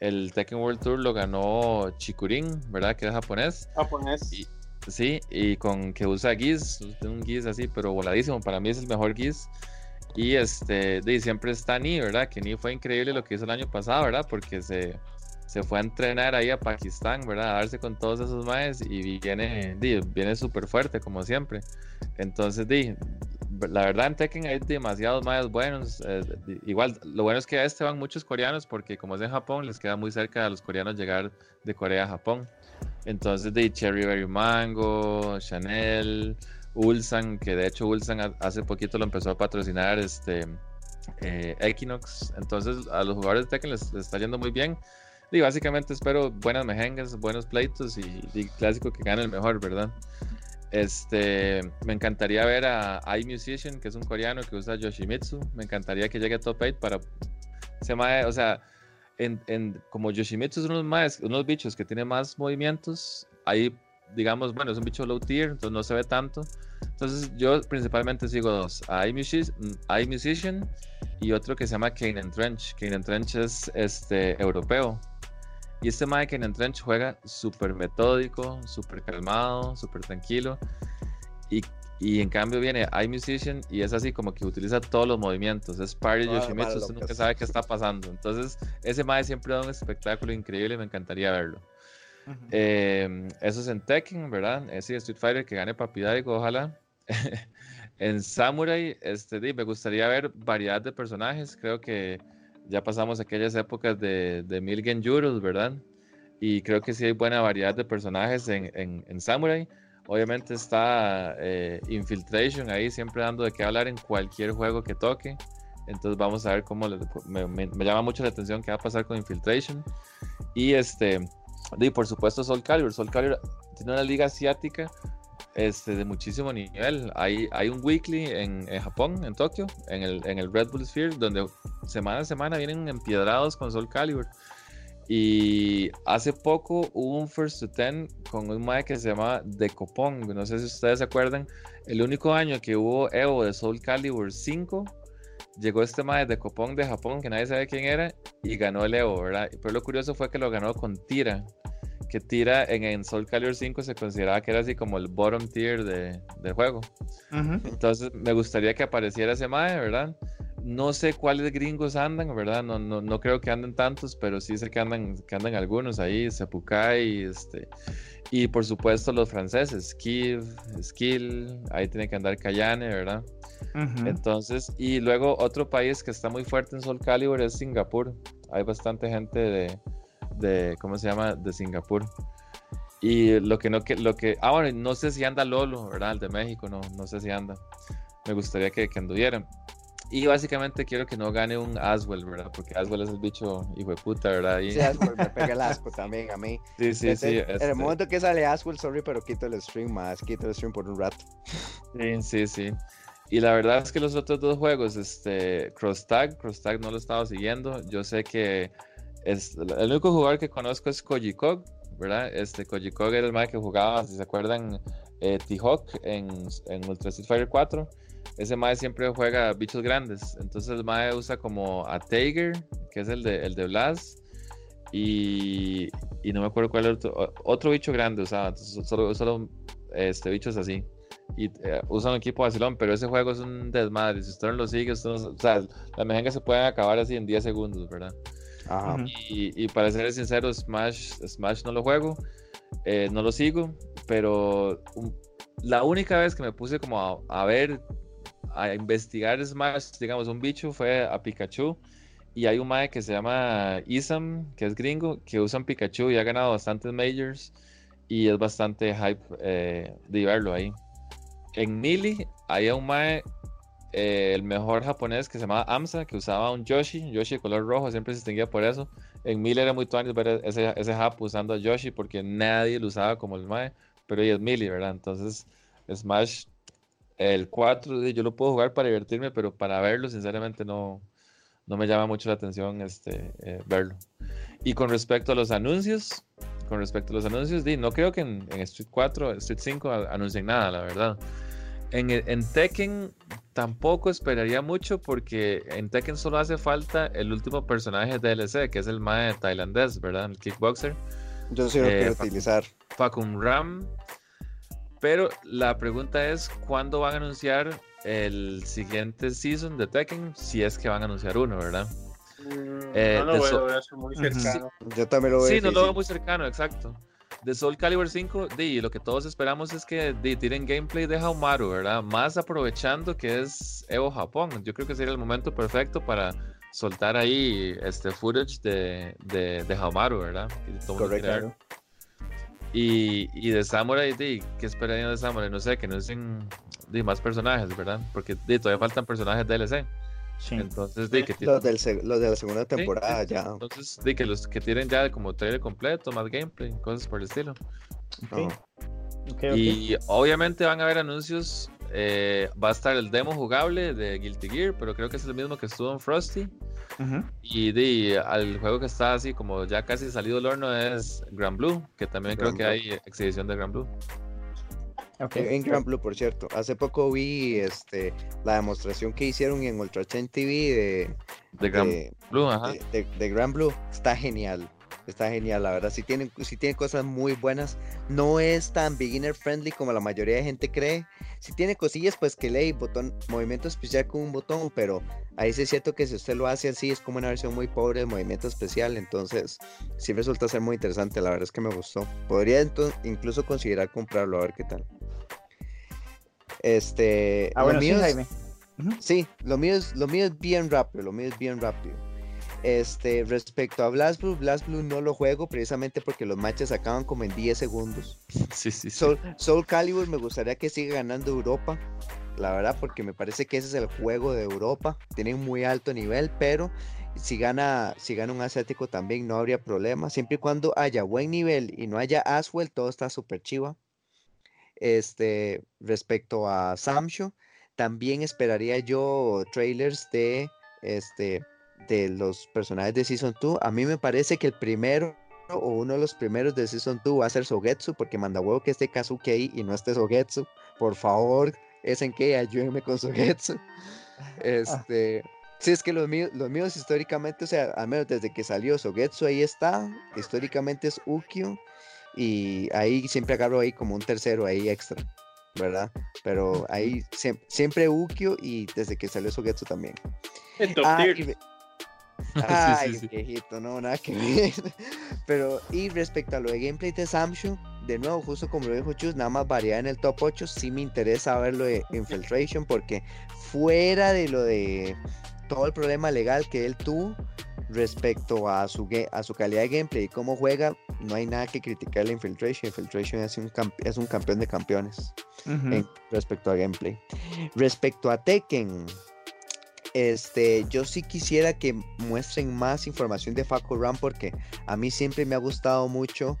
el Tekken World Tour lo ganó Chikurin, ¿verdad? Que es japonés. Japonés. Y- Sí, y con que usa Giz, un Giz así, pero voladísimo. Para mí es el mejor Giz. Y este, de, siempre está Ni, ¿verdad? Que Ni fue increíble lo que hizo el año pasado, ¿verdad? Porque se, se fue a entrenar ahí a Pakistán, ¿verdad? A darse con todos esos maes y viene, di, viene súper fuerte, como siempre. Entonces, di, la verdad en Tekken hay demasiados maes buenos. eh, igual, lo bueno es que a este van muchos coreanos porque como es en Japón, les queda muy cerca a los coreanos llegar de Corea a Japón. Entonces, de Cherry Berry Mango, Chanel, Ulsan, que de hecho Ulsan ha- hace poquito lo empezó a patrocinar este eh, Equinox. Entonces, a los jugadores de Tekken les, les está yendo muy bien. Y básicamente espero buenas mejengas, buenos pleitos y, y clásico que gane el mejor, ¿verdad? Este, me encantaría ver a iMusician, que es un coreano que usa Yoshimitsu. Me encantaría que llegue a top 8 para. Se o sea, en, en- como Yoshimitsu es unos, maes- unos bichos que tienen más movimientos, ahí, digamos, bueno, es un bicho low tier, entonces no se ve tanto. Entonces, yo principalmente sigo dos: a iMusic- iMusician y otro que se llama Kanan Trench. Kanan Trench es este, europeo. Y este Mae Kanan Trench juega súper metódico, súper calmado, súper tranquilo. Y, y en cambio viene iMusician y es así como que utiliza todos los movimientos. Es Party las Yoshimitsu, usted nunca sabe qué está pasando. Entonces, ese Mae siempre da un espectáculo increíble y me encantaría verlo. Eh, eso es en Tekken, ¿verdad? Decir, Street Fighter que gane Papi Daigo, ojalá. en Samurai, este, me gustaría ver variedad de personajes. Creo que ya pasamos aquellas épocas de, de mil Genjuros, ¿verdad? Y creo que sí hay buena variedad de personajes en, en, en Samurai. Obviamente está eh, Infiltration ahí siempre dando de qué hablar en cualquier juego que toque. Entonces vamos a ver cómo me llama mucho la atención qué va a pasar con Infiltration. Y este, y por supuesto Soul Calibur. Soul Calibur tiene una liga asiática este, de muchísimo nivel. Hay, hay un weekly en, en Japón, en Tokio, en el, en el Red Bull Sphere, donde semana a semana vienen empiedrados con Soul Calibur. Y hace poco hubo un First to Ten con un mae que se llama Decopong. No sé si ustedes se acuerdan. El único año que hubo Evo de Soul Calibur 5, llegó este mae de Decopong de Japón, que nadie sabe quién era, y ganó el Evo, ¿verdad? Pero lo curioso fue que lo ganó con Tira. Que Tira en, en Soul Calibur 5 se consideraba que era así como el bottom tier de, del juego. Ujú. Entonces me gustaría que apareciera ese mae, ¿verdad? No sé cuáles gringos andan, ¿verdad? No, no, no creo que anden tantos, pero sí sé que andan, que andan algunos ahí, Sepukai, este, y por supuesto los franceses, Kiev, Skill, ahí tiene que andar Cayane, ¿verdad? Entonces, y luego otro país que está muy fuerte en Soul Calibur es Singapur. Hay bastante gente de, de ¿cómo se llama? De Singapur. Y lo que no que lo que ah bueno, no sé si anda Lolo, ¿verdad? El de México, no, no sé si anda. Me gustaría que, que anduvieran. Y básicamente quiero que no gane un Aswell, ¿verdad? Porque Aswell es el bicho hijo de puta, ¿verdad? Sí, Aswell me pega el asco también a mí. Sí, sí, sí. En el este momento que sale Aswell, sorry, pero quito el stream más, quito el stream por un rato. Sí, sí, sí. Y la verdad es que los otros dos juegos, este, Cross Tag, Cross Tag no lo he estado siguiendo. Yo sé que el único jugador que conozco es Kojikog, ¿verdad? Este Kojikog era el más que jugaba, si se acuerdan, eh, T-Hawk en, en Ultra Street Fighter 4 ese Mae siempre juega bichos grandes. Entonces el Mae usa como a Tiger, que es el de, el de Blast, y, no me acuerdo cuál otro, otro bicho grande usaba. solo, solo este, bichos así. Y eh, usa un equipo vacilón, pero ese juego es un desmadre. Si usted no lo sigue, usted no, o sea, las mejengas se pueden acabar así en 10 segundos, ¿verdad? Ajá. Y, y, para ser sincero, Smash, Smash no lo juego, eh, no lo sigo, pero la única vez que me puse como a, a ver a investigar Smash, digamos, un bicho fue a Pikachu. Y hay un mae que se llama Isam, que es gringo, que usa un Pikachu y ha ganado bastantes majors. Y es bastante hype eh, de verlo ahí. En Mili hay un mae, eh, el mejor japonés que se llamaba Amsa, que usaba un Yoshi, Yoshi de color rojo, siempre se distinguía por eso. En Mili era muy tuanis ver ese, ese Jap usando a Yoshi porque nadie lo usaba como el mae, pero ella es Mili, ¿verdad? Entonces, Smash el 4 yo lo puedo jugar para divertirme, pero para verlo, sinceramente, no, no me llama mucho la atención este, eh, verlo. Y con respecto a los anuncios, con respecto a los anuncios, no creo que en, Street 4, Street 5 anuncien nada, la verdad. En, en, Tekken tampoco esperaría mucho porque en Tekken solo hace falta el último personaje DLC, que es el mae tailandés, ¿verdad? El kickboxer. Yo sí lo eh, quiero utilizar. Fakum Ram pero la pregunta es, ¿cuándo van a anunciar el siguiente season de Tekken? Si es que van a anunciar uno, ¿verdad? Mm, eh, no lo veo, muy cercano. Yo también lo veo. Sí, no lo veo muy cercano, exacto. De Soul Calibur 5, di, lo que todos esperamos es que di, tiren gameplay de Haumaru, ¿verdad? Más aprovechando que es Evo Japón. Yo creo que sería el momento perfecto para soltar ahí este footage de, de, de Haumaru, ¿verdad? Correcto. Y, y de Samurai, ¿qué esperarían de Samurai? No sé, que no sean más personajes, ¿verdad? Porque todavía faltan personajes DLC. Sí. Entonces, que los, del, los, de la segunda temporada ya. Entonces, di que los que tienen ya como trailer completo, más gameplay, cosas por el estilo. Okay. y obviamente van a haber anuncios. Eh, va a estar el demo jugable de Guilty Gear, pero creo que es el mismo que estuvo en Frosty. Y de, al juego que está así como ya casi salido el horno es Grand Blue, que también creo que hay exhibición de Grand Blue. Okay. En Grand Blue, por cierto. Hace poco vi este, la demostración que hicieron en Ultra Chain TV de, de, Grand Blue. de, Grand Blue. Está genial. Está genial, la verdad. Si tiene, si tiene cosas muy buenas. No es tan beginner friendly como la mayoría de gente cree. Si tiene cosillas, pues que lee botón, movimiento especial con un botón, pero ahí sí es cierto que si usted lo hace así, es como una versión muy pobre de movimiento especial. Entonces, sí resulta ser muy interesante. La verdad es que me gustó. Podría entonces, incluso considerar comprarlo, a ver qué tal. Este. Ah, bueno, sí, sí, lo mío es, lo mío es bien rápido. Lo mío es bien rápido. Este, respecto a Blast Blue, Blast Blue no lo juego precisamente porque los matches acaban como en 10 segundos. Sí, sí, sí. Soul, Calibur me gustaría que siga ganando Europa, la verdad, porque me parece que ese es el juego de Europa. Tienen muy alto nivel, pero si gana, si gana un asiático también no habría problema. Siempre y cuando haya buen nivel y no haya Aswell, todo está súper chiva. Este, respecto a Samsho, también esperaría yo trailers de este de los personajes de Season 2, a mí me parece que el primero o uno de los primeros de Season 2 va a ser Sogetsu, porque manda huevo que esté Kazuki ahí y no esté Sogetsu. Por favor, es en que ayúdenme con Sogetsu. Este, sí, es que los míos, los míos históricamente, o sea, al menos desde que salió Sogetsu, ahí está. Históricamente es Ukyo. Y ahí siempre agarro ahí como un tercero ahí extra, ¿verdad? Pero ahí siempre Ukyo y desde que salió Sogetsu también. En top Ah, tier. y ve- sí, Ay, sí. viejito, no, nada que ver. Pero, y respecto a lo de gameplay de Samsung, de nuevo, justo como lo dijo Chus, nada más variedad en el top 8, sí me interesa ver lo de Infiltration, porque fuera de lo de todo el problema legal que él tuvo respecto a su, a su calidad de gameplay y cómo juega, no hay nada que criticarle a Infiltration. Infiltration es un, es un campeón de campeones en- respecto a gameplay. Respecto a Tekken, este, yo sí quisiera que muestren más información de Faco Ram porque a mí siempre me ha gustado mucho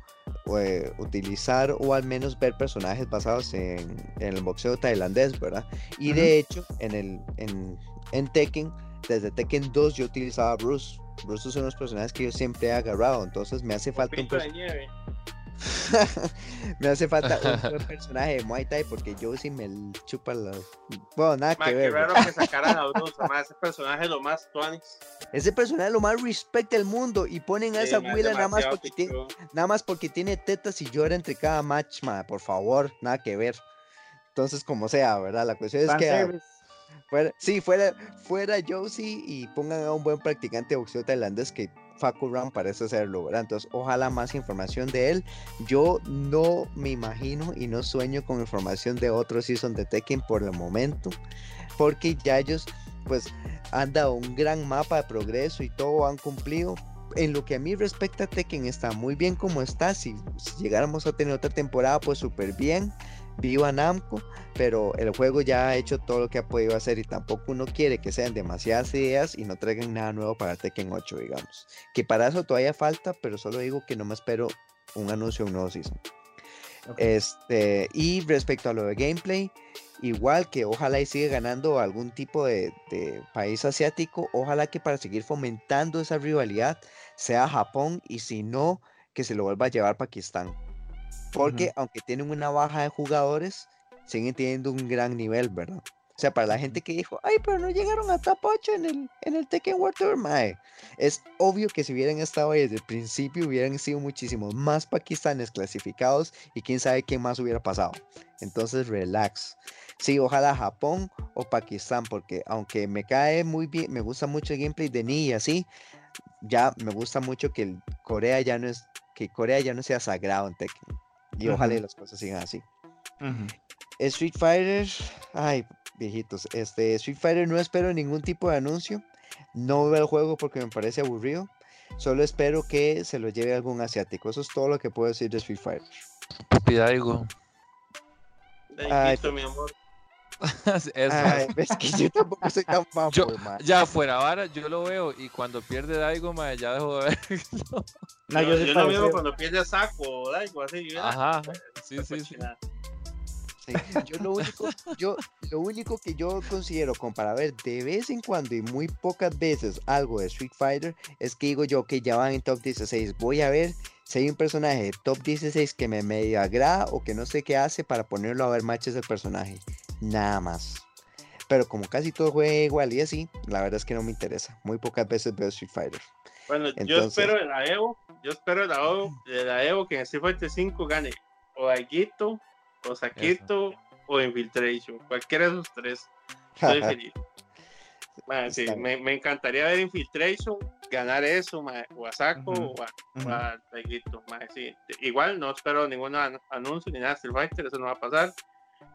eh, utilizar o al menos ver personajes basados en, en el boxeo tailandés, ¿verdad? Y de hecho, en, el, en, en Tekken, desde Tekken 2 yo utilizaba a Bruce. Uno de los personajes que yo siempre he agarrado, entonces me hace falta un de nieve. me hace falta un buen personaje de Muay Thai porque yo sí me chupa la... Bueno, nada que qué ver. raro que sacaran a ma, ese personaje es lo más tuanis. Ese personaje es lo más respect del mundo y ponen a esa huila nada más, porque tiene, nada más porque tiene tetas y llora entre cada match, ma, por favor, nada que ver. Entonces, como sea, ¿verdad? La cuestión es que. Fuera, sí, fuera, fuera Josie y pongan a un buen practicante de boxeo tailandés que Faku Ram parece serlo, ¿verdad? Entonces, ojalá más información de él. Yo no me imagino y no sueño con información de otro season de Tekken por el momento, porque ya ellos, pues, han dado un gran mapa de progreso y todo han cumplido. En lo que a mí respecta, Tekken está muy bien como está. Si, si llegáramos a tener otra temporada, pues súper bien. Viva Namco, pero el juego ya ha hecho todo lo que ha podido hacer y tampoco uno quiere que sean demasiadas ideas y no traigan nada nuevo para Tekken 8, digamos. Que para eso todavía falta, pero solo digo que no me espero un anuncio de un nuevo season. Este, y respecto a lo de gameplay, igual que ojalá y siga ganando algún tipo de, de país asiático, ojalá que para seguir fomentando esa rivalidad sea Japón y si no, que se lo vuelva a llevar Pakistán. Porque aunque tienen una baja de jugadores, siguen teniendo un gran nivel, ¿verdad? O sea, para la gente que dijo, ay, pero no llegaron a top 8 en el, en el Tekken World Tour, mae. Es obvio que si hubieran estado ahí desde el principio, hubieran sido muchísimos más pakistanes clasificados y quién sabe quién más hubiera pasado. Entonces, relax. Sí, ojalá Japón o Pakistán, porque aunque me cae muy bien, me gusta mucho el gameplay de Ni y así, ya me gusta mucho que el Corea ya no es, que Corea ya no sea sagrado en Tekken. Y ojalá y Ujú. las cosas sigan así. Ujú. Street Fighter, ay, viejitos, este Street Fighter no espero ningún tipo de anuncio. No veo el juego porque me parece aburrido. Solo espero que se lo lleve algún asiático. Eso es todo lo que puedo decir de Street Fighter. Ay, Ay, listo, mi amor. Eso. Ay, ves que yo tampoco soy tan fan, Yo- pues, ma. Ya fuera vara, yo lo veo y cuando pierde Daigo, mae, ya dejo de ver. No, yo yo, yo lo parecido. cuando pierde saco o algo así. Ajá, sí, Esa sí, sí. Sí, Yo lo único, yo lo único que yo considero como para ver de vez en cuando y muy pocas veces algo de Street Fighter es que digo yo que ya van en top 16. Voy a ver si hay un personaje de top 16 que me medio agrada o que no sé qué hace para ponerlo a ver matches del personaje. Nada más. Pero como casi todo juega igual y así, la verdad es que no me interesa. Muy pocas veces veo Street Fighter. Bueno, yo espero de la Evo, yo espero de la Evo, de la Evo que en Street Fighter 5 gane o Aiguito, o Saquito, o Infiltration. Cualquiera de esos tres. Estoy feliz. Sí, me, me encantaría ver Infiltration, ganar eso, o a Saco Ujú, o a, o Ujú. a sí. Igual no espero ningún an- anuncio ni nada de Street Fighter, eso no va a pasar.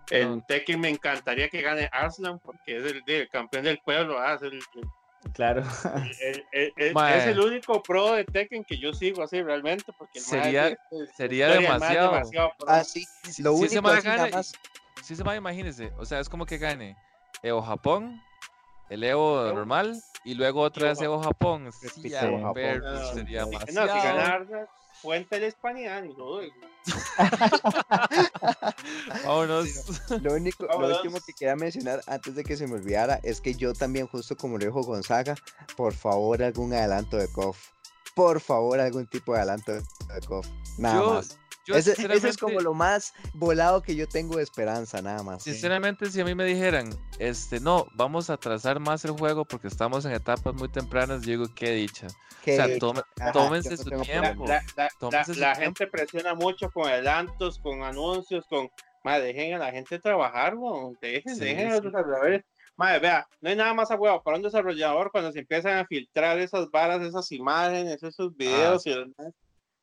En No. Tekken me encantaría que gane Arslan porque es el, el campeón del pueblo, ah, es, el, Claro. el- el- el- Mae. es el único pro de Tekken que yo sigo así realmente porque Sería- es- es- sería demasiado. demasiado. Ah, sí. Si, Lo si único nada gana, más- si imagínese, o sea, es como que gane Evo Japón, el Evo normal y luego otra vez Evo Japón. Sí, Evo ver, Japón. pues, sería No, si demasiado. ganar fuente el Hispaniano y todo. Vámonos. Lo único, lo Vámonos. último que quería mencionar antes de que se me olvidara es que yo también, justo como lo dijo Gonzaga, por favor algún adelanto de KOF. Por favor, algún tipo de adelanto de KOF. Nada Yo, más. Yo Ese, ese es como lo más volado que yo tengo de esperanza, nada más. Sinceramente, si a mí me dijeran, este, no, vamos a trazar más el juego porque estamos en etapas muy tempranas, yo digo, qué dicha. Que- O sea, tome- ajá, tómense su tiempo. La, problema. la- la- Tómense la- su la tiempo. gente presiona mucho con adelantos, con anuncios, con. Ma, dejen a la gente trabajar, weón. Dejen, Sí, dejen a los sí. desarrolladores. Madre, vea, no hay nada más a huevo para un desarrollador cuando se empiezan a filtrar esas varas, esas imágenes, esos videos y demás.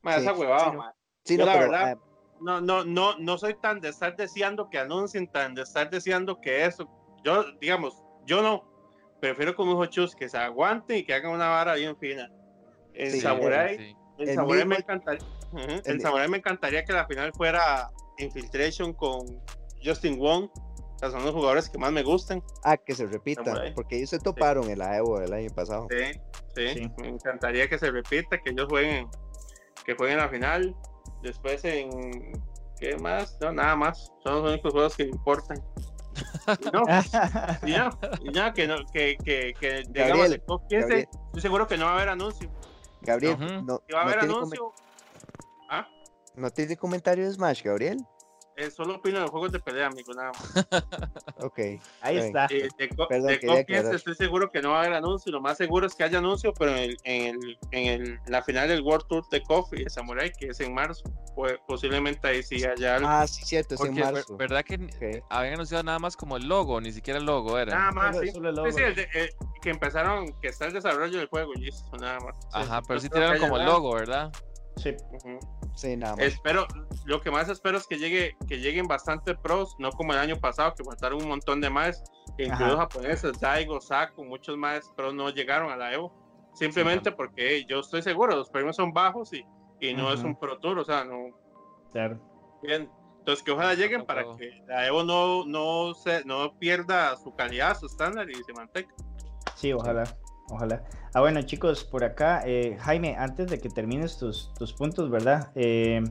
Madre, esa huevada, madre. Sí, Yo no, la pero, verdad, ah, No, no, no, no soy tan de estar deseando que anuncien, tan de estar deseando que eso. Yo, digamos, yo no. Prefiero como dijo Chus, que se aguante y que hagan una vara bien fina. En Sí, Samurai, Sí. en el Samurai me mismo- encantaría. Ujú, En el- Samurai me encantaría que la final fuera Infiltration con Justin Wong. O sea, son los jugadores que más me gustan. ah, que se repita, Samurai. porque ellos se toparon en la Evo del año pasado. Sí, sí, Sí. Me encantaría que se repita, que ellos jueguen, que jueguen la final. Después en ¿qué más? No, nada más. Son los únicos juegos que importan. Y no, y ya, que no, que, que, que digamos, Gabriel, de COP 15, Gabriel. estoy seguro que no va a haber anuncio. Gabriel, no, Si va a no haber anuncio, ah, no tiene comentario de Smash, Gabriel. Eh, solo opino de juegos de pelea, amigo, nada más. Ok. Ahí Está está. Eh, de Perdón, de quería COP 15 aclarar. estoy seguro que no va a haber anuncio. Lo más seguro es que haya anuncio, pero en, el, en, el, en el- la final del World Tour de y de Samurai, que es en marzo, pues posiblemente ahí sí haya algo. Ah, sí, cierto, es en Porque, ver- marzo. ¿verdad que Ok. habían anunciado nada más como el logo? Ni siquiera el logo era. Nada más, sí. solo el Sí, logo. sí, el de- eh, que empezaron, que está el desarrollo del juego y listo, nada más. Sí, Ajá, pero yo sí creo que tiraron como el logo, ¿verdad? Sí. Ujú. Sí, nada más. Espero, lo que más espero es que llegue, que lleguen bastante pros, no como el año pasado, que faltaron un montón de más, incluidos Ajá. japoneses, Daigo, Saku, muchos más pros no llegaron a la Evo, simplemente porque hey, yo estoy seguro, los premios son bajos y, y no es Ujú. un Pro Tour, o sea, no, Claro. bien. Entonces que ojalá lleguen para que la Evo no, no, se, no pierda su calidad, su estándar y se mantenga. Sí, ojalá, ojalá. Ah, bueno, chicos, por acá, eh, Jaime, antes de que termines tus, tus puntos, ¿verdad? Eh,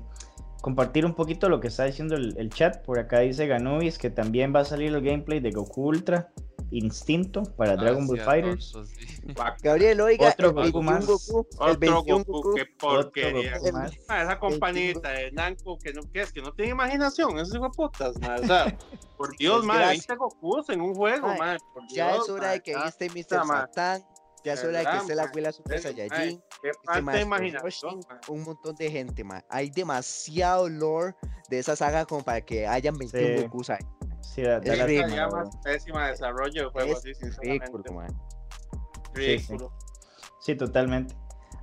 compartir un poquito lo que está diciendo el, el chat. Por acá dice Ganubis que también va a salir el gameplay de Goku Ultra Instinto para Dragon Ah, Ball sí, Fighters. sí. Gabriel, oiga, Otro el Goku 21 más. Goku, el Otro 21 Goku, Goku, qué porquería. Otro Goku más. Ah, esa compañita de Namco que no, ¿qué es? que no tiene imaginación, esos hijos de putas, o sea, por Dios, Es madre, gracia. 20 Gokus en un juego, madre, por Ya Dios, es hora mae, de que puta, Mr. mae. Ya es hora de que ¿Verdad, esté la abuela Super Saiyajin. Un montón de gente, ma. Hay demasiado lore de esa saga como para que hayan 21 Sí. Gokus ahí. Sí, da Es ridículo, la pésima desarrollo de juego, ridículo. Ridículo. Sí, totalmente.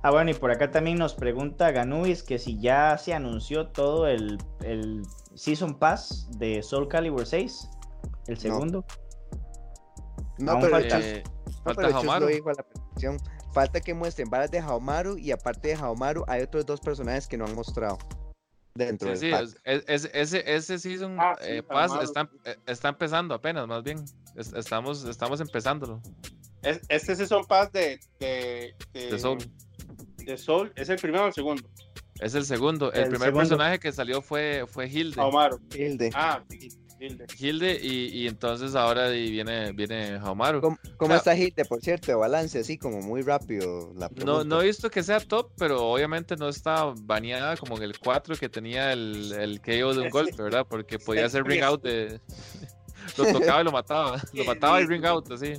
Ah, bueno, y por acá también nos pregunta Ganubis que si ya se anunció todo el, el Season Pass de Soul Calibur 6, el segundo. No, Aún pero falta. Eh, no, falta pero Hamaru. lo dijo a la perfección. Falta que muestren varas de Haomaru y aparte de Haomaru hay otros dos personajes que no han mostrado dentro Sí, del sí, es- es- es- ese, ese season Ah, sí, eh, pass está, eh, está empezando apenas, más bien. Es- estamos, estamos empezándolo. Es- Este sí son Pass de, de, De Soul. de Soul, ¿es el primero o el segundo? Es el segundo. El, El primer segundo. personaje que salió fue, fue Hilde. Haomaru. Hilde. Ah, sí, Hilde. Hilde y, y entonces ahora viene, viene Hamaru. ¿Cómo, cómo está Hilde, por cierto, balance? Así como muy rápido la No, no he visto que sea top, pero obviamente no está baneada como en el 4 que tenía el, el KO de un golpe, ¿verdad? Porque podía hacer ring out de. lo tocaba y lo mataba. Lo mataba y ring out, así.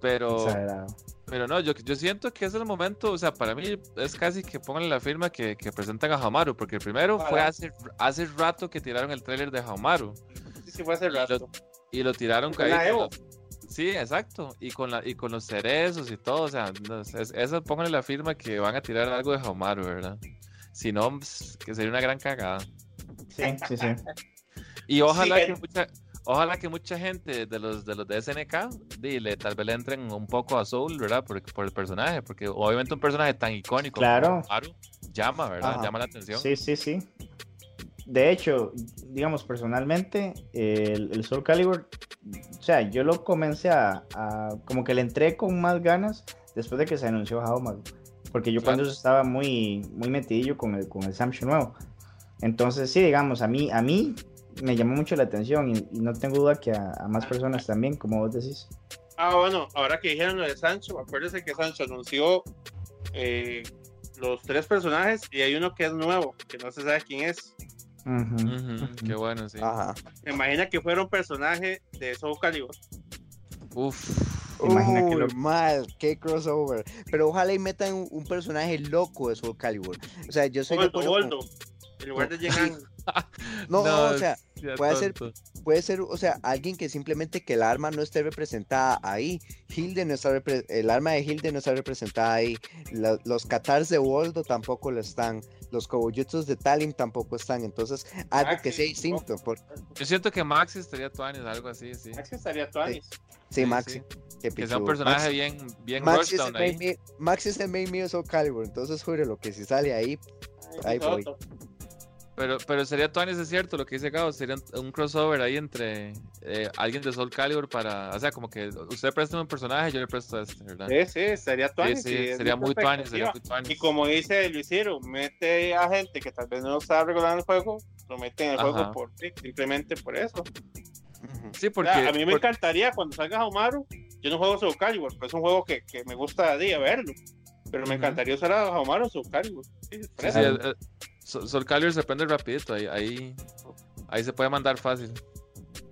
Pero, Exagerado. Pero no, yo, yo siento que es el momento, o sea, para mí es casi que pongan la firma que, que presentan a Hamaru, porque el primero fue hace, hace rato que tiraron el tráiler de Hamaru Sí, sí, fue hace rato. y lo tiraron Con ahí la Evo. Sí, exacto. Y con la y con los cerezos y todo, o sea, no, es- eso pónganle la firma que van a tirar algo de Hamaru, ¿verdad? Si no, pues, que sería una gran cagada. Sí, sí, sí. Y ojalá Sí, que el- mucha, ojalá que mucha gente de los de los de SNK dile, tal vez le entren un poco a Soul, ¿verdad? Por, por el personaje, porque obviamente un personaje tan icónico Claro. como Hamaru llama, ¿verdad? Ajá. Llama la atención. Sí, sí, sí. De hecho, digamos, personalmente, el, el Soul Calibur, o sea, yo lo comencé a, a- como que le entré con más ganas después de que se anunció Haomaru. Porque yo Claro. cuando estaba muy, muy metidillo con el, con el Samsung nuevo. Entonces, sí, digamos, a mí, a mí me llamó mucho la atención y, y no tengo duda que a, a más personas también, como vos decís. Ah, bueno, ahora que dijeron lo de Sancho, acuérdense que Sancho anunció eh, los tres personajes y hay uno que es nuevo, que no se sabe quién es. Ujú, Ujú, ujú. Qué bueno, sí. Ajá. Imagina que fuera un personaje de Soul Calibur. Uf. Imagina que lo- mal, qué crossover. Pero ojalá y metan un, un personaje loco de Soul Calibur. O sea, yo soy de Goldo, con- Goldo, en lugar de Jegan. No, No, o sea, Ya Puede ser- puede ser, o sea, alguien que simplemente que el arma no esté representada ahí. Hilde no está repre- el arma de Hilde no está representada ahí. La- los Katars de Woldo tampoco lo están. Los Kobujutsus de Talim tampoco están. Entonces, algo que sea distinto. Por, Yo siento que Maxi estaría Tuanis, algo así, sí. Maxi estaría Tuanis. sí, Sí, Maxi. sí. qué Que sea un personaje Maxi- bien, bien Maxi es, main, ahí. mi- Maxi es el main mío de Soul Calibur. Entonces, jure lo que si sale ahí, Ahí es voy. otro. Pero, pero sería Tuanis, es cierto, lo que dice Gabo, sería un, crossover ahí entre eh, alguien de Soul Calibur para, o sea, como que usted presta un personaje, yo le presto a este, ¿verdad? Sí, sí, Sí, Tuanis. sí, sí, sería muy Tuanis, sería muy Tuanis. Y como dice Luisiro, mete a gente que tal vez no está regulando el juego, lo mete en el Ajá. juego por simplemente por eso. Sí, O porque... sea, a mí me por- encantaría cuando salga Haumaru, yo no juego Soul Calibur, pero es un juego que, que me gusta día verlo. Pero me encantaría usar a Haumaru en Soul Calibur. Sí, por Sí, Sol Soul Calibur se prende rapidito, ahí, ahí, ahí se puede mandar fácil.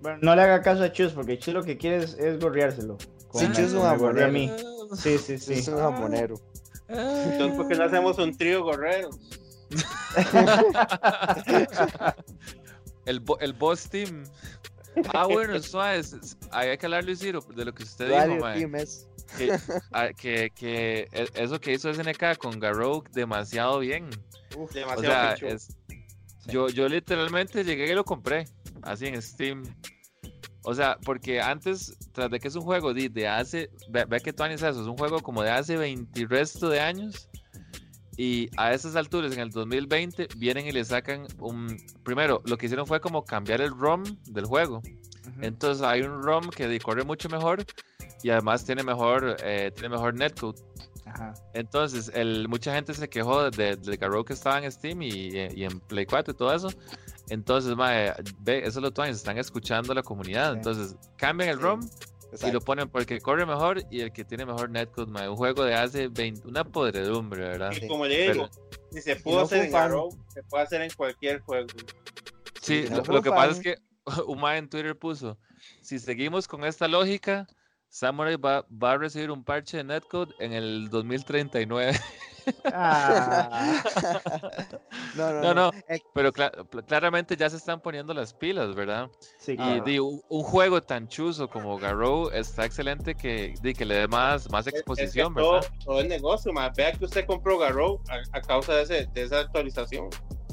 Bueno, no le haga caso a Chus, porque Chus lo que quiere es, es gorreárselo. Sí, Chus es un gorreó a mí. Sí, sí, sí. Es un jamonero. Entonces, ¿por qué no hacemos un trío gorreros? el, el boss team. Ah, bueno, suave, hay que hablar, Luis Ciro, de lo que usted dijo, Radio mae, Team es- que, que, que e- eso que hizo SNK con Garou demasiado bien. O Demasiado sea, es, yo, yo literalmente llegué y lo compré, así en Steam. O sea, porque antes, tras de que es un juego de, de hace, ve, ve que tú años eso, es un juego como de hace 20 y resto de años. Y a esas alturas, en el 2020, vienen y le sacan un... Primero, lo que hicieron fue como cambiar el ROM del juego. Entonces hay un ROM que de- corre mucho mejor y además tiene mejor, eh, tiene mejor netcode. Ajá. Entonces, el, mucha gente se quejó de- del Garou que estaba en Steam y, y en Play 4 y todo eso. Entonces, mae, ve, eso es lo que están escuchando a la comunidad. Sí. Entonces, cambian el Sí, ROM y exacto. lo ponen porque corre mejor y el que tiene mejor netcode, mae. Un juego de hace 20, una podredumbre, ¿verdad? Y como le digo, si se pudo no hacer en. Arrow, se puede hacer en cualquier juego. Sí, Sí, lo, no fue lo que pasa es que un mae en Twitter puso, si seguimos con esta lógica, Samurai va, va a recibir un parche de netcode en el 2039. Ah, no, no, No, no, Eh, pero pl- claramente ya se están poniendo las pilas, ¿verdad? sí, Y claro. di, un, un juego tan chuzo como Garou está excelente que, di, que le dé más, más Es- es que exposición, todo, ¿verdad? todo el negocio, ma. Vea que usted compró Garrow a, a causa de, ese, de esa actualización.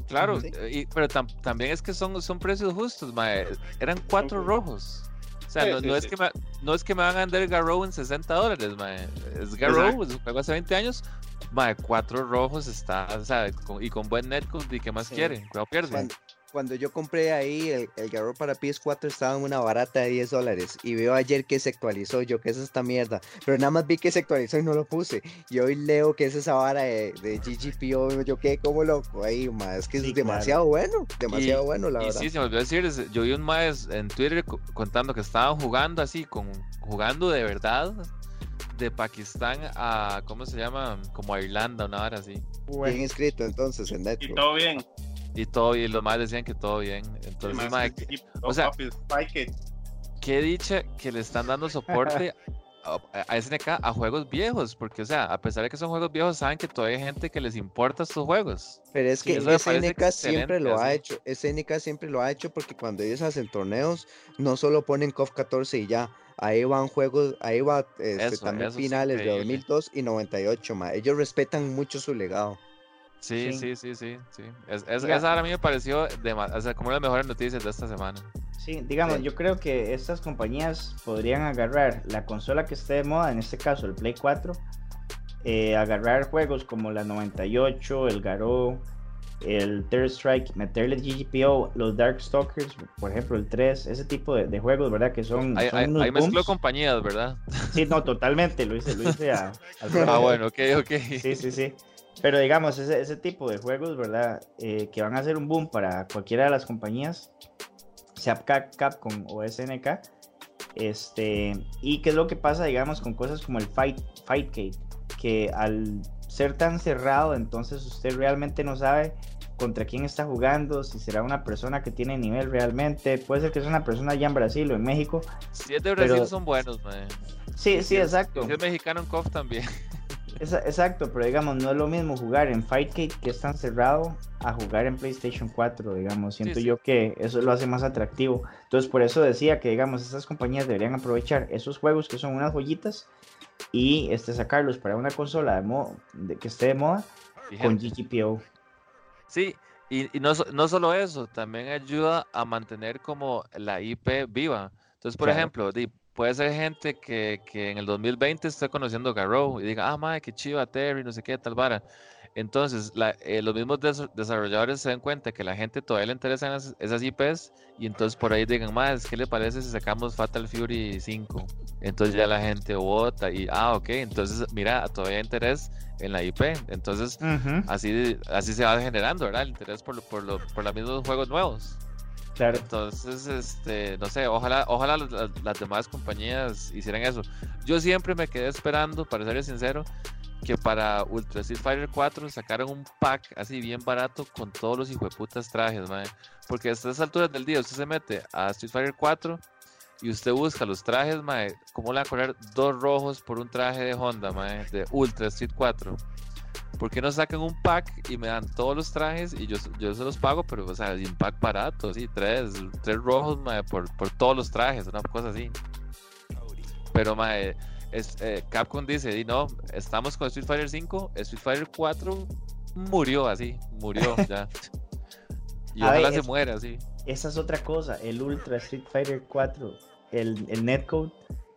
Claro, Sí. y- pero tam- también es que son, son precios justos, mae. Eran cuatro rojos. O sea, Sí, no, sí, no es que me, no es que me van a vender Garou en 60 dólares, mae. Es Exacto. es un juego hace 20 años. Mae, cuatro rojos está, o sea, con- y con buen netcode, ¿y qué más quiere? Cuidado pierde. Cuando, cuando yo compré ahí el, el Garou para PS4 estaba en una barata de 10 dólares y veo ayer que se actualizó, yo que es esta mierda, pero nada más vi que se actualizó y no lo puse y hoy leo que es esa vara de, de GGPO, yo quedé como loco ahí, es que Sí, es demasiado bueno, demasiado bueno la Y verdad. sí, se me olvidó decir, es- yo vi un maes en Twitter co- contando que estaban jugando así, con, jugando de verdad, de Pakistán a, ¿cómo se llama? Como a Irlanda, una hora así. Bien Bueno, escrito entonces en Y Netflix. todo bien. Y todo, y los más decían que todo bien. Entonces, que- o sea- qué dicha que le están dando soporte a, a SNK a juegos viejos, porque, o sea, a pesar de que son juegos viejos, saben que todavía hay gente que les importa estos juegos. Pero es que SNK siempre lo ha hecho. SNK siempre lo ha hecho porque cuando ellos hacen torneos, no solo ponen KOF 14 y ya. Ahí van juegos, ahí va este, Eso, también eso es finales de increíble. 2002 y 98, ma. Ellos respetan mucho su legado. Sí, Sí. sí, sí, sí. Es, es- Diga- esa a mí me pareció dema- o sea, como una de las mejores noticias de esta semana. sí, digamos, Sí. yo creo que estas compañías podrían agarrar la consola que esté de moda, en este caso el Play 4, eh, agarrar juegos como la 98, el Garou, el Third Strike, meterle GGPO, los Darkstalkers, por ejemplo, el 3, ese tipo de, de juegos, ¿verdad? Que son, Ahí, son unos ahí mezcló compañías, ¿verdad? Sí, no, totalmente, lo hice, lo hice a, frente. Ah, bueno, ok, ok. Sí, sí, sí. Pero digamos, ese, ese tipo de juegos, ¿verdad? Eh, que van a ser un boom para cualquiera de las compañías, sea Cap- Capcom o SNK. Este, y qué es lo que pasa, digamos, con cosas como el Fight, Fightcade, que al ser tan cerrado, entonces usted realmente no sabe contra quién está jugando, si será una persona que tiene nivel realmente, puede ser que sea una persona allá en Brasil o en México. Si es de Brasil Pero- son buenos, man. Sí, sí, es- exacto. Si es mexicano en KOF también. Exacto, pero digamos, no es lo mismo jugar en Fightcade que es tan cerrado a jugar en PlayStation 4, digamos. Siento sí. yo que eso lo hace más atractivo. Entonces, por eso decía que, digamos, estas compañías deberían aprovechar esos juegos que son unas joyitas y este, sacarlos para una consola de mo- de, que esté de moda con. GGPO. Sí, y, y no, so- no solo eso, también ayuda a mantener como la IP viva. Entonces, por Claro. ejemplo, puede ser gente que, que en el 2020 esté conociendo Garou y diga, ah, madre, qué chiva Terry, no sé qué, tal vara. Entonces, la- eh, los mismos des- desarrolladores se dan cuenta que la gente todavía le interesan esas, esas IPs y entonces por ahí digan, más, ¿qué le parece si sacamos Fatal Fury 5? Entonces ya la gente vota y, ah, ok, entonces mira, todavía hay interés en la IP. Entonces, Ujú, así, así se va generando, ¿verdad? El interés por, por, lo- por los mismos juegos nuevos. Claro. Entonces, este, no sé, ojalá, ojalá las, las- demás compañías hicieran eso. Yo siempre me quedé esperando, para ser sincero, que para Ultra Street Fighter 4 sacaran un pack así bien barato con todos los hijueputas trajes, mae. Porque a estas alturas del día usted se mete a Street Fighter 4 y usted busca los trajes, mae. ¿Cómo le va a cobrar dos rojos por un traje de Honda, mae? De Ultra Street 4? ¿Por qué no sacan un pack y me dan todos los trajes y yo, yo se los pago, pero, o sea, un pack barato, sí, tres, tres rojos, mae, por, por todos los trajes, una cosa así. Pero, mae, es, eh, Capcom dice, y no, estamos con Street Fighter 5, Street Fighter 4 murió así, murió ya. Y A ver, ojalá se es- muera así. Esa es otra cosa, el Ultra Street Fighter 4, el, el netcode,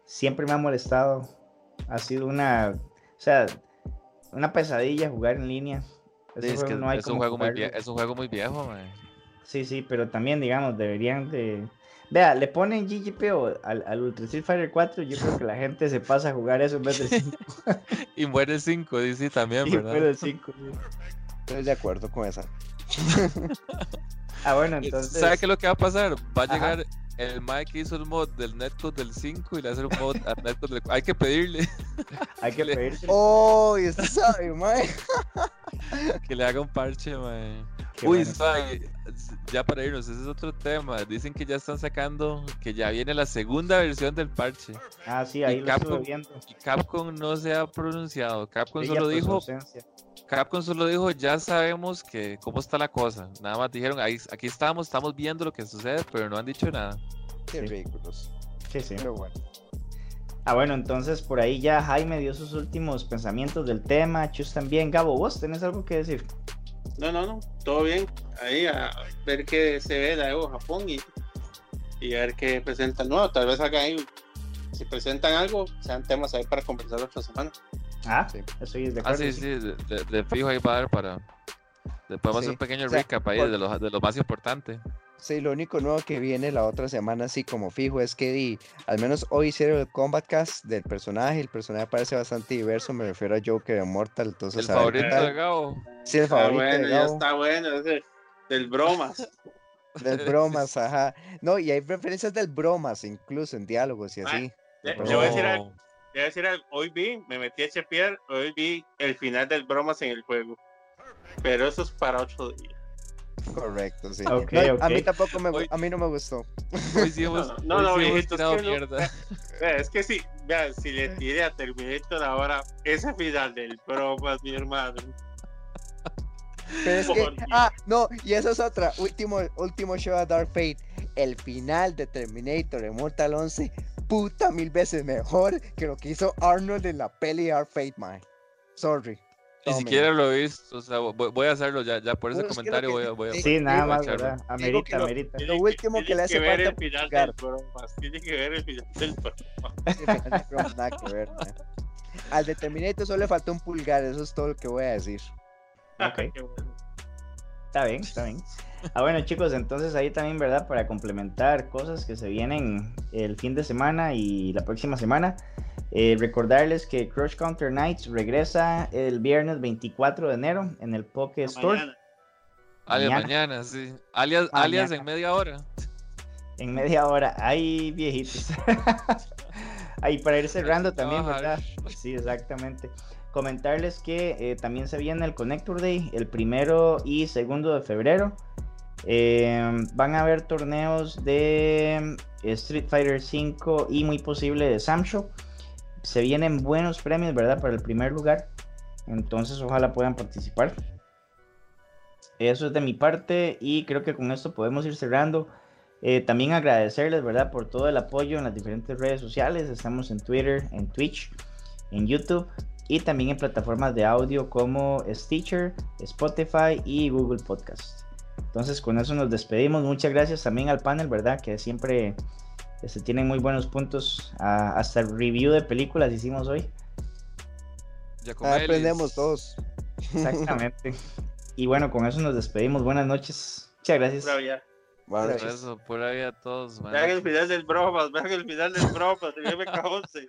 siempre me ha molestado. Ha sido una, o sea, una pesadilla jugar en línea. Sí, es, que no hay es, un juego muy jugarlo. vie- es un juego muy viejo, mae. Sí, sí, pero también, digamos, deberían de... Vea, le ponen GGPO al, al Ultra Street Fighter 4, yo creo que la gente se pasa a jugar eso en vez del 5 Y muere el 5, dice también, y ¿verdad? después del 5. Estoy de acuerdo con esa. Ah, bueno, entonces... ¿Sabe qué es lo que va a pasar? Va a Ajá. llegar el Mike que hizo el mod del netcode del 5 y le va a hacer un mod al netcode del Hay que pedirle Hay que le- pedirse... ¡Oh! Y usted sabe, mae. que le haga un parche. Qué Uy, bueno. suave, ya para irnos, ese es otro tema. Dicen que ya están sacando, que ya viene la segunda versión del parche. Ah, sí, ahí y lo Capcom- viendo. Y Capcom no se ha pronunciado. Capcom solo dijo, ausencia. Capcom solo dijo, ya sabemos que cómo está la cosa. Nada más dijeron, ahí, aquí estamos, estamos viendo lo que sucede, pero no han dicho nada. Qué Sí. ridículos. Sí, sí. Pero bueno. Ah, bueno, entonces por ahí ya Jaime dio sus últimos pensamientos del tema. Chus también. Gabo, ¿vos tenés algo que decir? No, no, no, todo bien. Ahí a ver qué se ve la Evo Japón y, y a ver qué presentan nuevo. Tal vez acá ahí, si presentan algo, sean temas ahí para conversar otra semana. Ah, Sí. estoy de Ah, sí, sí, de, de- de fijo ahí va a dar para... Después vamos a hacer Sí, un pequeño o sea, recap ahí por- de, lo, de lo más importante. Sí, lo único nuevo que viene la otra semana, así como fijo, es que di, al menos hoy hicieron el combat cast del personaje. El personaje parece bastante diverso. Me refiero a Joker de Mortal. Entonces, El a ver favorito tal. de Gabo. Sí, el Ah, favorito bueno, de ya Gabo, está bueno, ese del bromas. del bromas, ajá. No, y hay referencias del bromas, incluso en diálogos y así. Le, No. le voy a decir algo, No. a decir algo. Hoy vi, me metí a chepear, hoy vi el final del bromas en el juego. Pero eso es para otro día. Correcto, sí. Ok, No, A mí tampoco me, Hoy- a mí no me gustó. Hoy sí hemos, No, hoy no, sí hemos tirado que no- mierda. Vea, Es que si, vea, si le tiré a Terminator ahora, ese final del bromas, mi hermano. Pero es que, ah, no, y eso es otra, último, último show a Dark Fate. El final de Terminator de Mortal 11, puta mil veces mejor que lo que hizo Arnold en la peli Dark Fate, man. Sorry. Ni siquiera lo he visto, o sea, voy, voy a hacerlo ya, ya por ese No, es que lo comentario que- voy a, voy a- sí, nada más, echarlo. ¿verdad? Que Amerita, lo- amerita. Tiene último que tiene le hace ver falta el final del bromas. Tiene que ver el final del bromas. Final nada que ver, man. Al de Terminator solo le faltó un pulgar, eso es todo lo que voy a decir. Ok. Qué bueno. Está bien, está bien. Ah, bueno, chicos, entonces ahí también, ¿verdad? Para complementar cosas que se vienen el fin de semana y la próxima semana, eh, recordarles que Crush Counter Nights regresa el viernes 24 de enero en el Poké Store Mañana. Alias Mañana. mañana, sí. Alias, alias Mañana. en media hora. en media hora. Ay, viejitos. Ahí para ir cerrando también. ¿verdad? Sí, exactamente. Comentarles que eh, también se viene el Connector Day el primero y segundo de febrero. Eh, van a haber torneos de eh, Street Fighter 5 y muy posible de Samsho. Se vienen buenos premios, ¿verdad? Para el primer lugar. Entonces, ojalá puedan participar. Eso es de mi parte y creo que con esto podemos ir cerrando. Eh, también agradecerles, ¿verdad?, por todo el apoyo en las diferentes redes sociales. Estamos en Twitter, en Twitch, en YouTube y también en plataformas de audio como Stitcher, Spotify y Google Podcast. Entonces, con eso nos despedimos. Muchas gracias también al panel, ¿verdad?, que siempre este, tienen muy buenos puntos. Ah, hasta el review de películas hicimos hoy. Ya Ah, aprendemos todos. Exactamente. y bueno, con eso nos despedimos. Buenas noches. Muchas gracias. Pero ya. Buenas noches. Eso, por ahí a todos. Vean el final del bromas, vean el final del bromas, de MK11.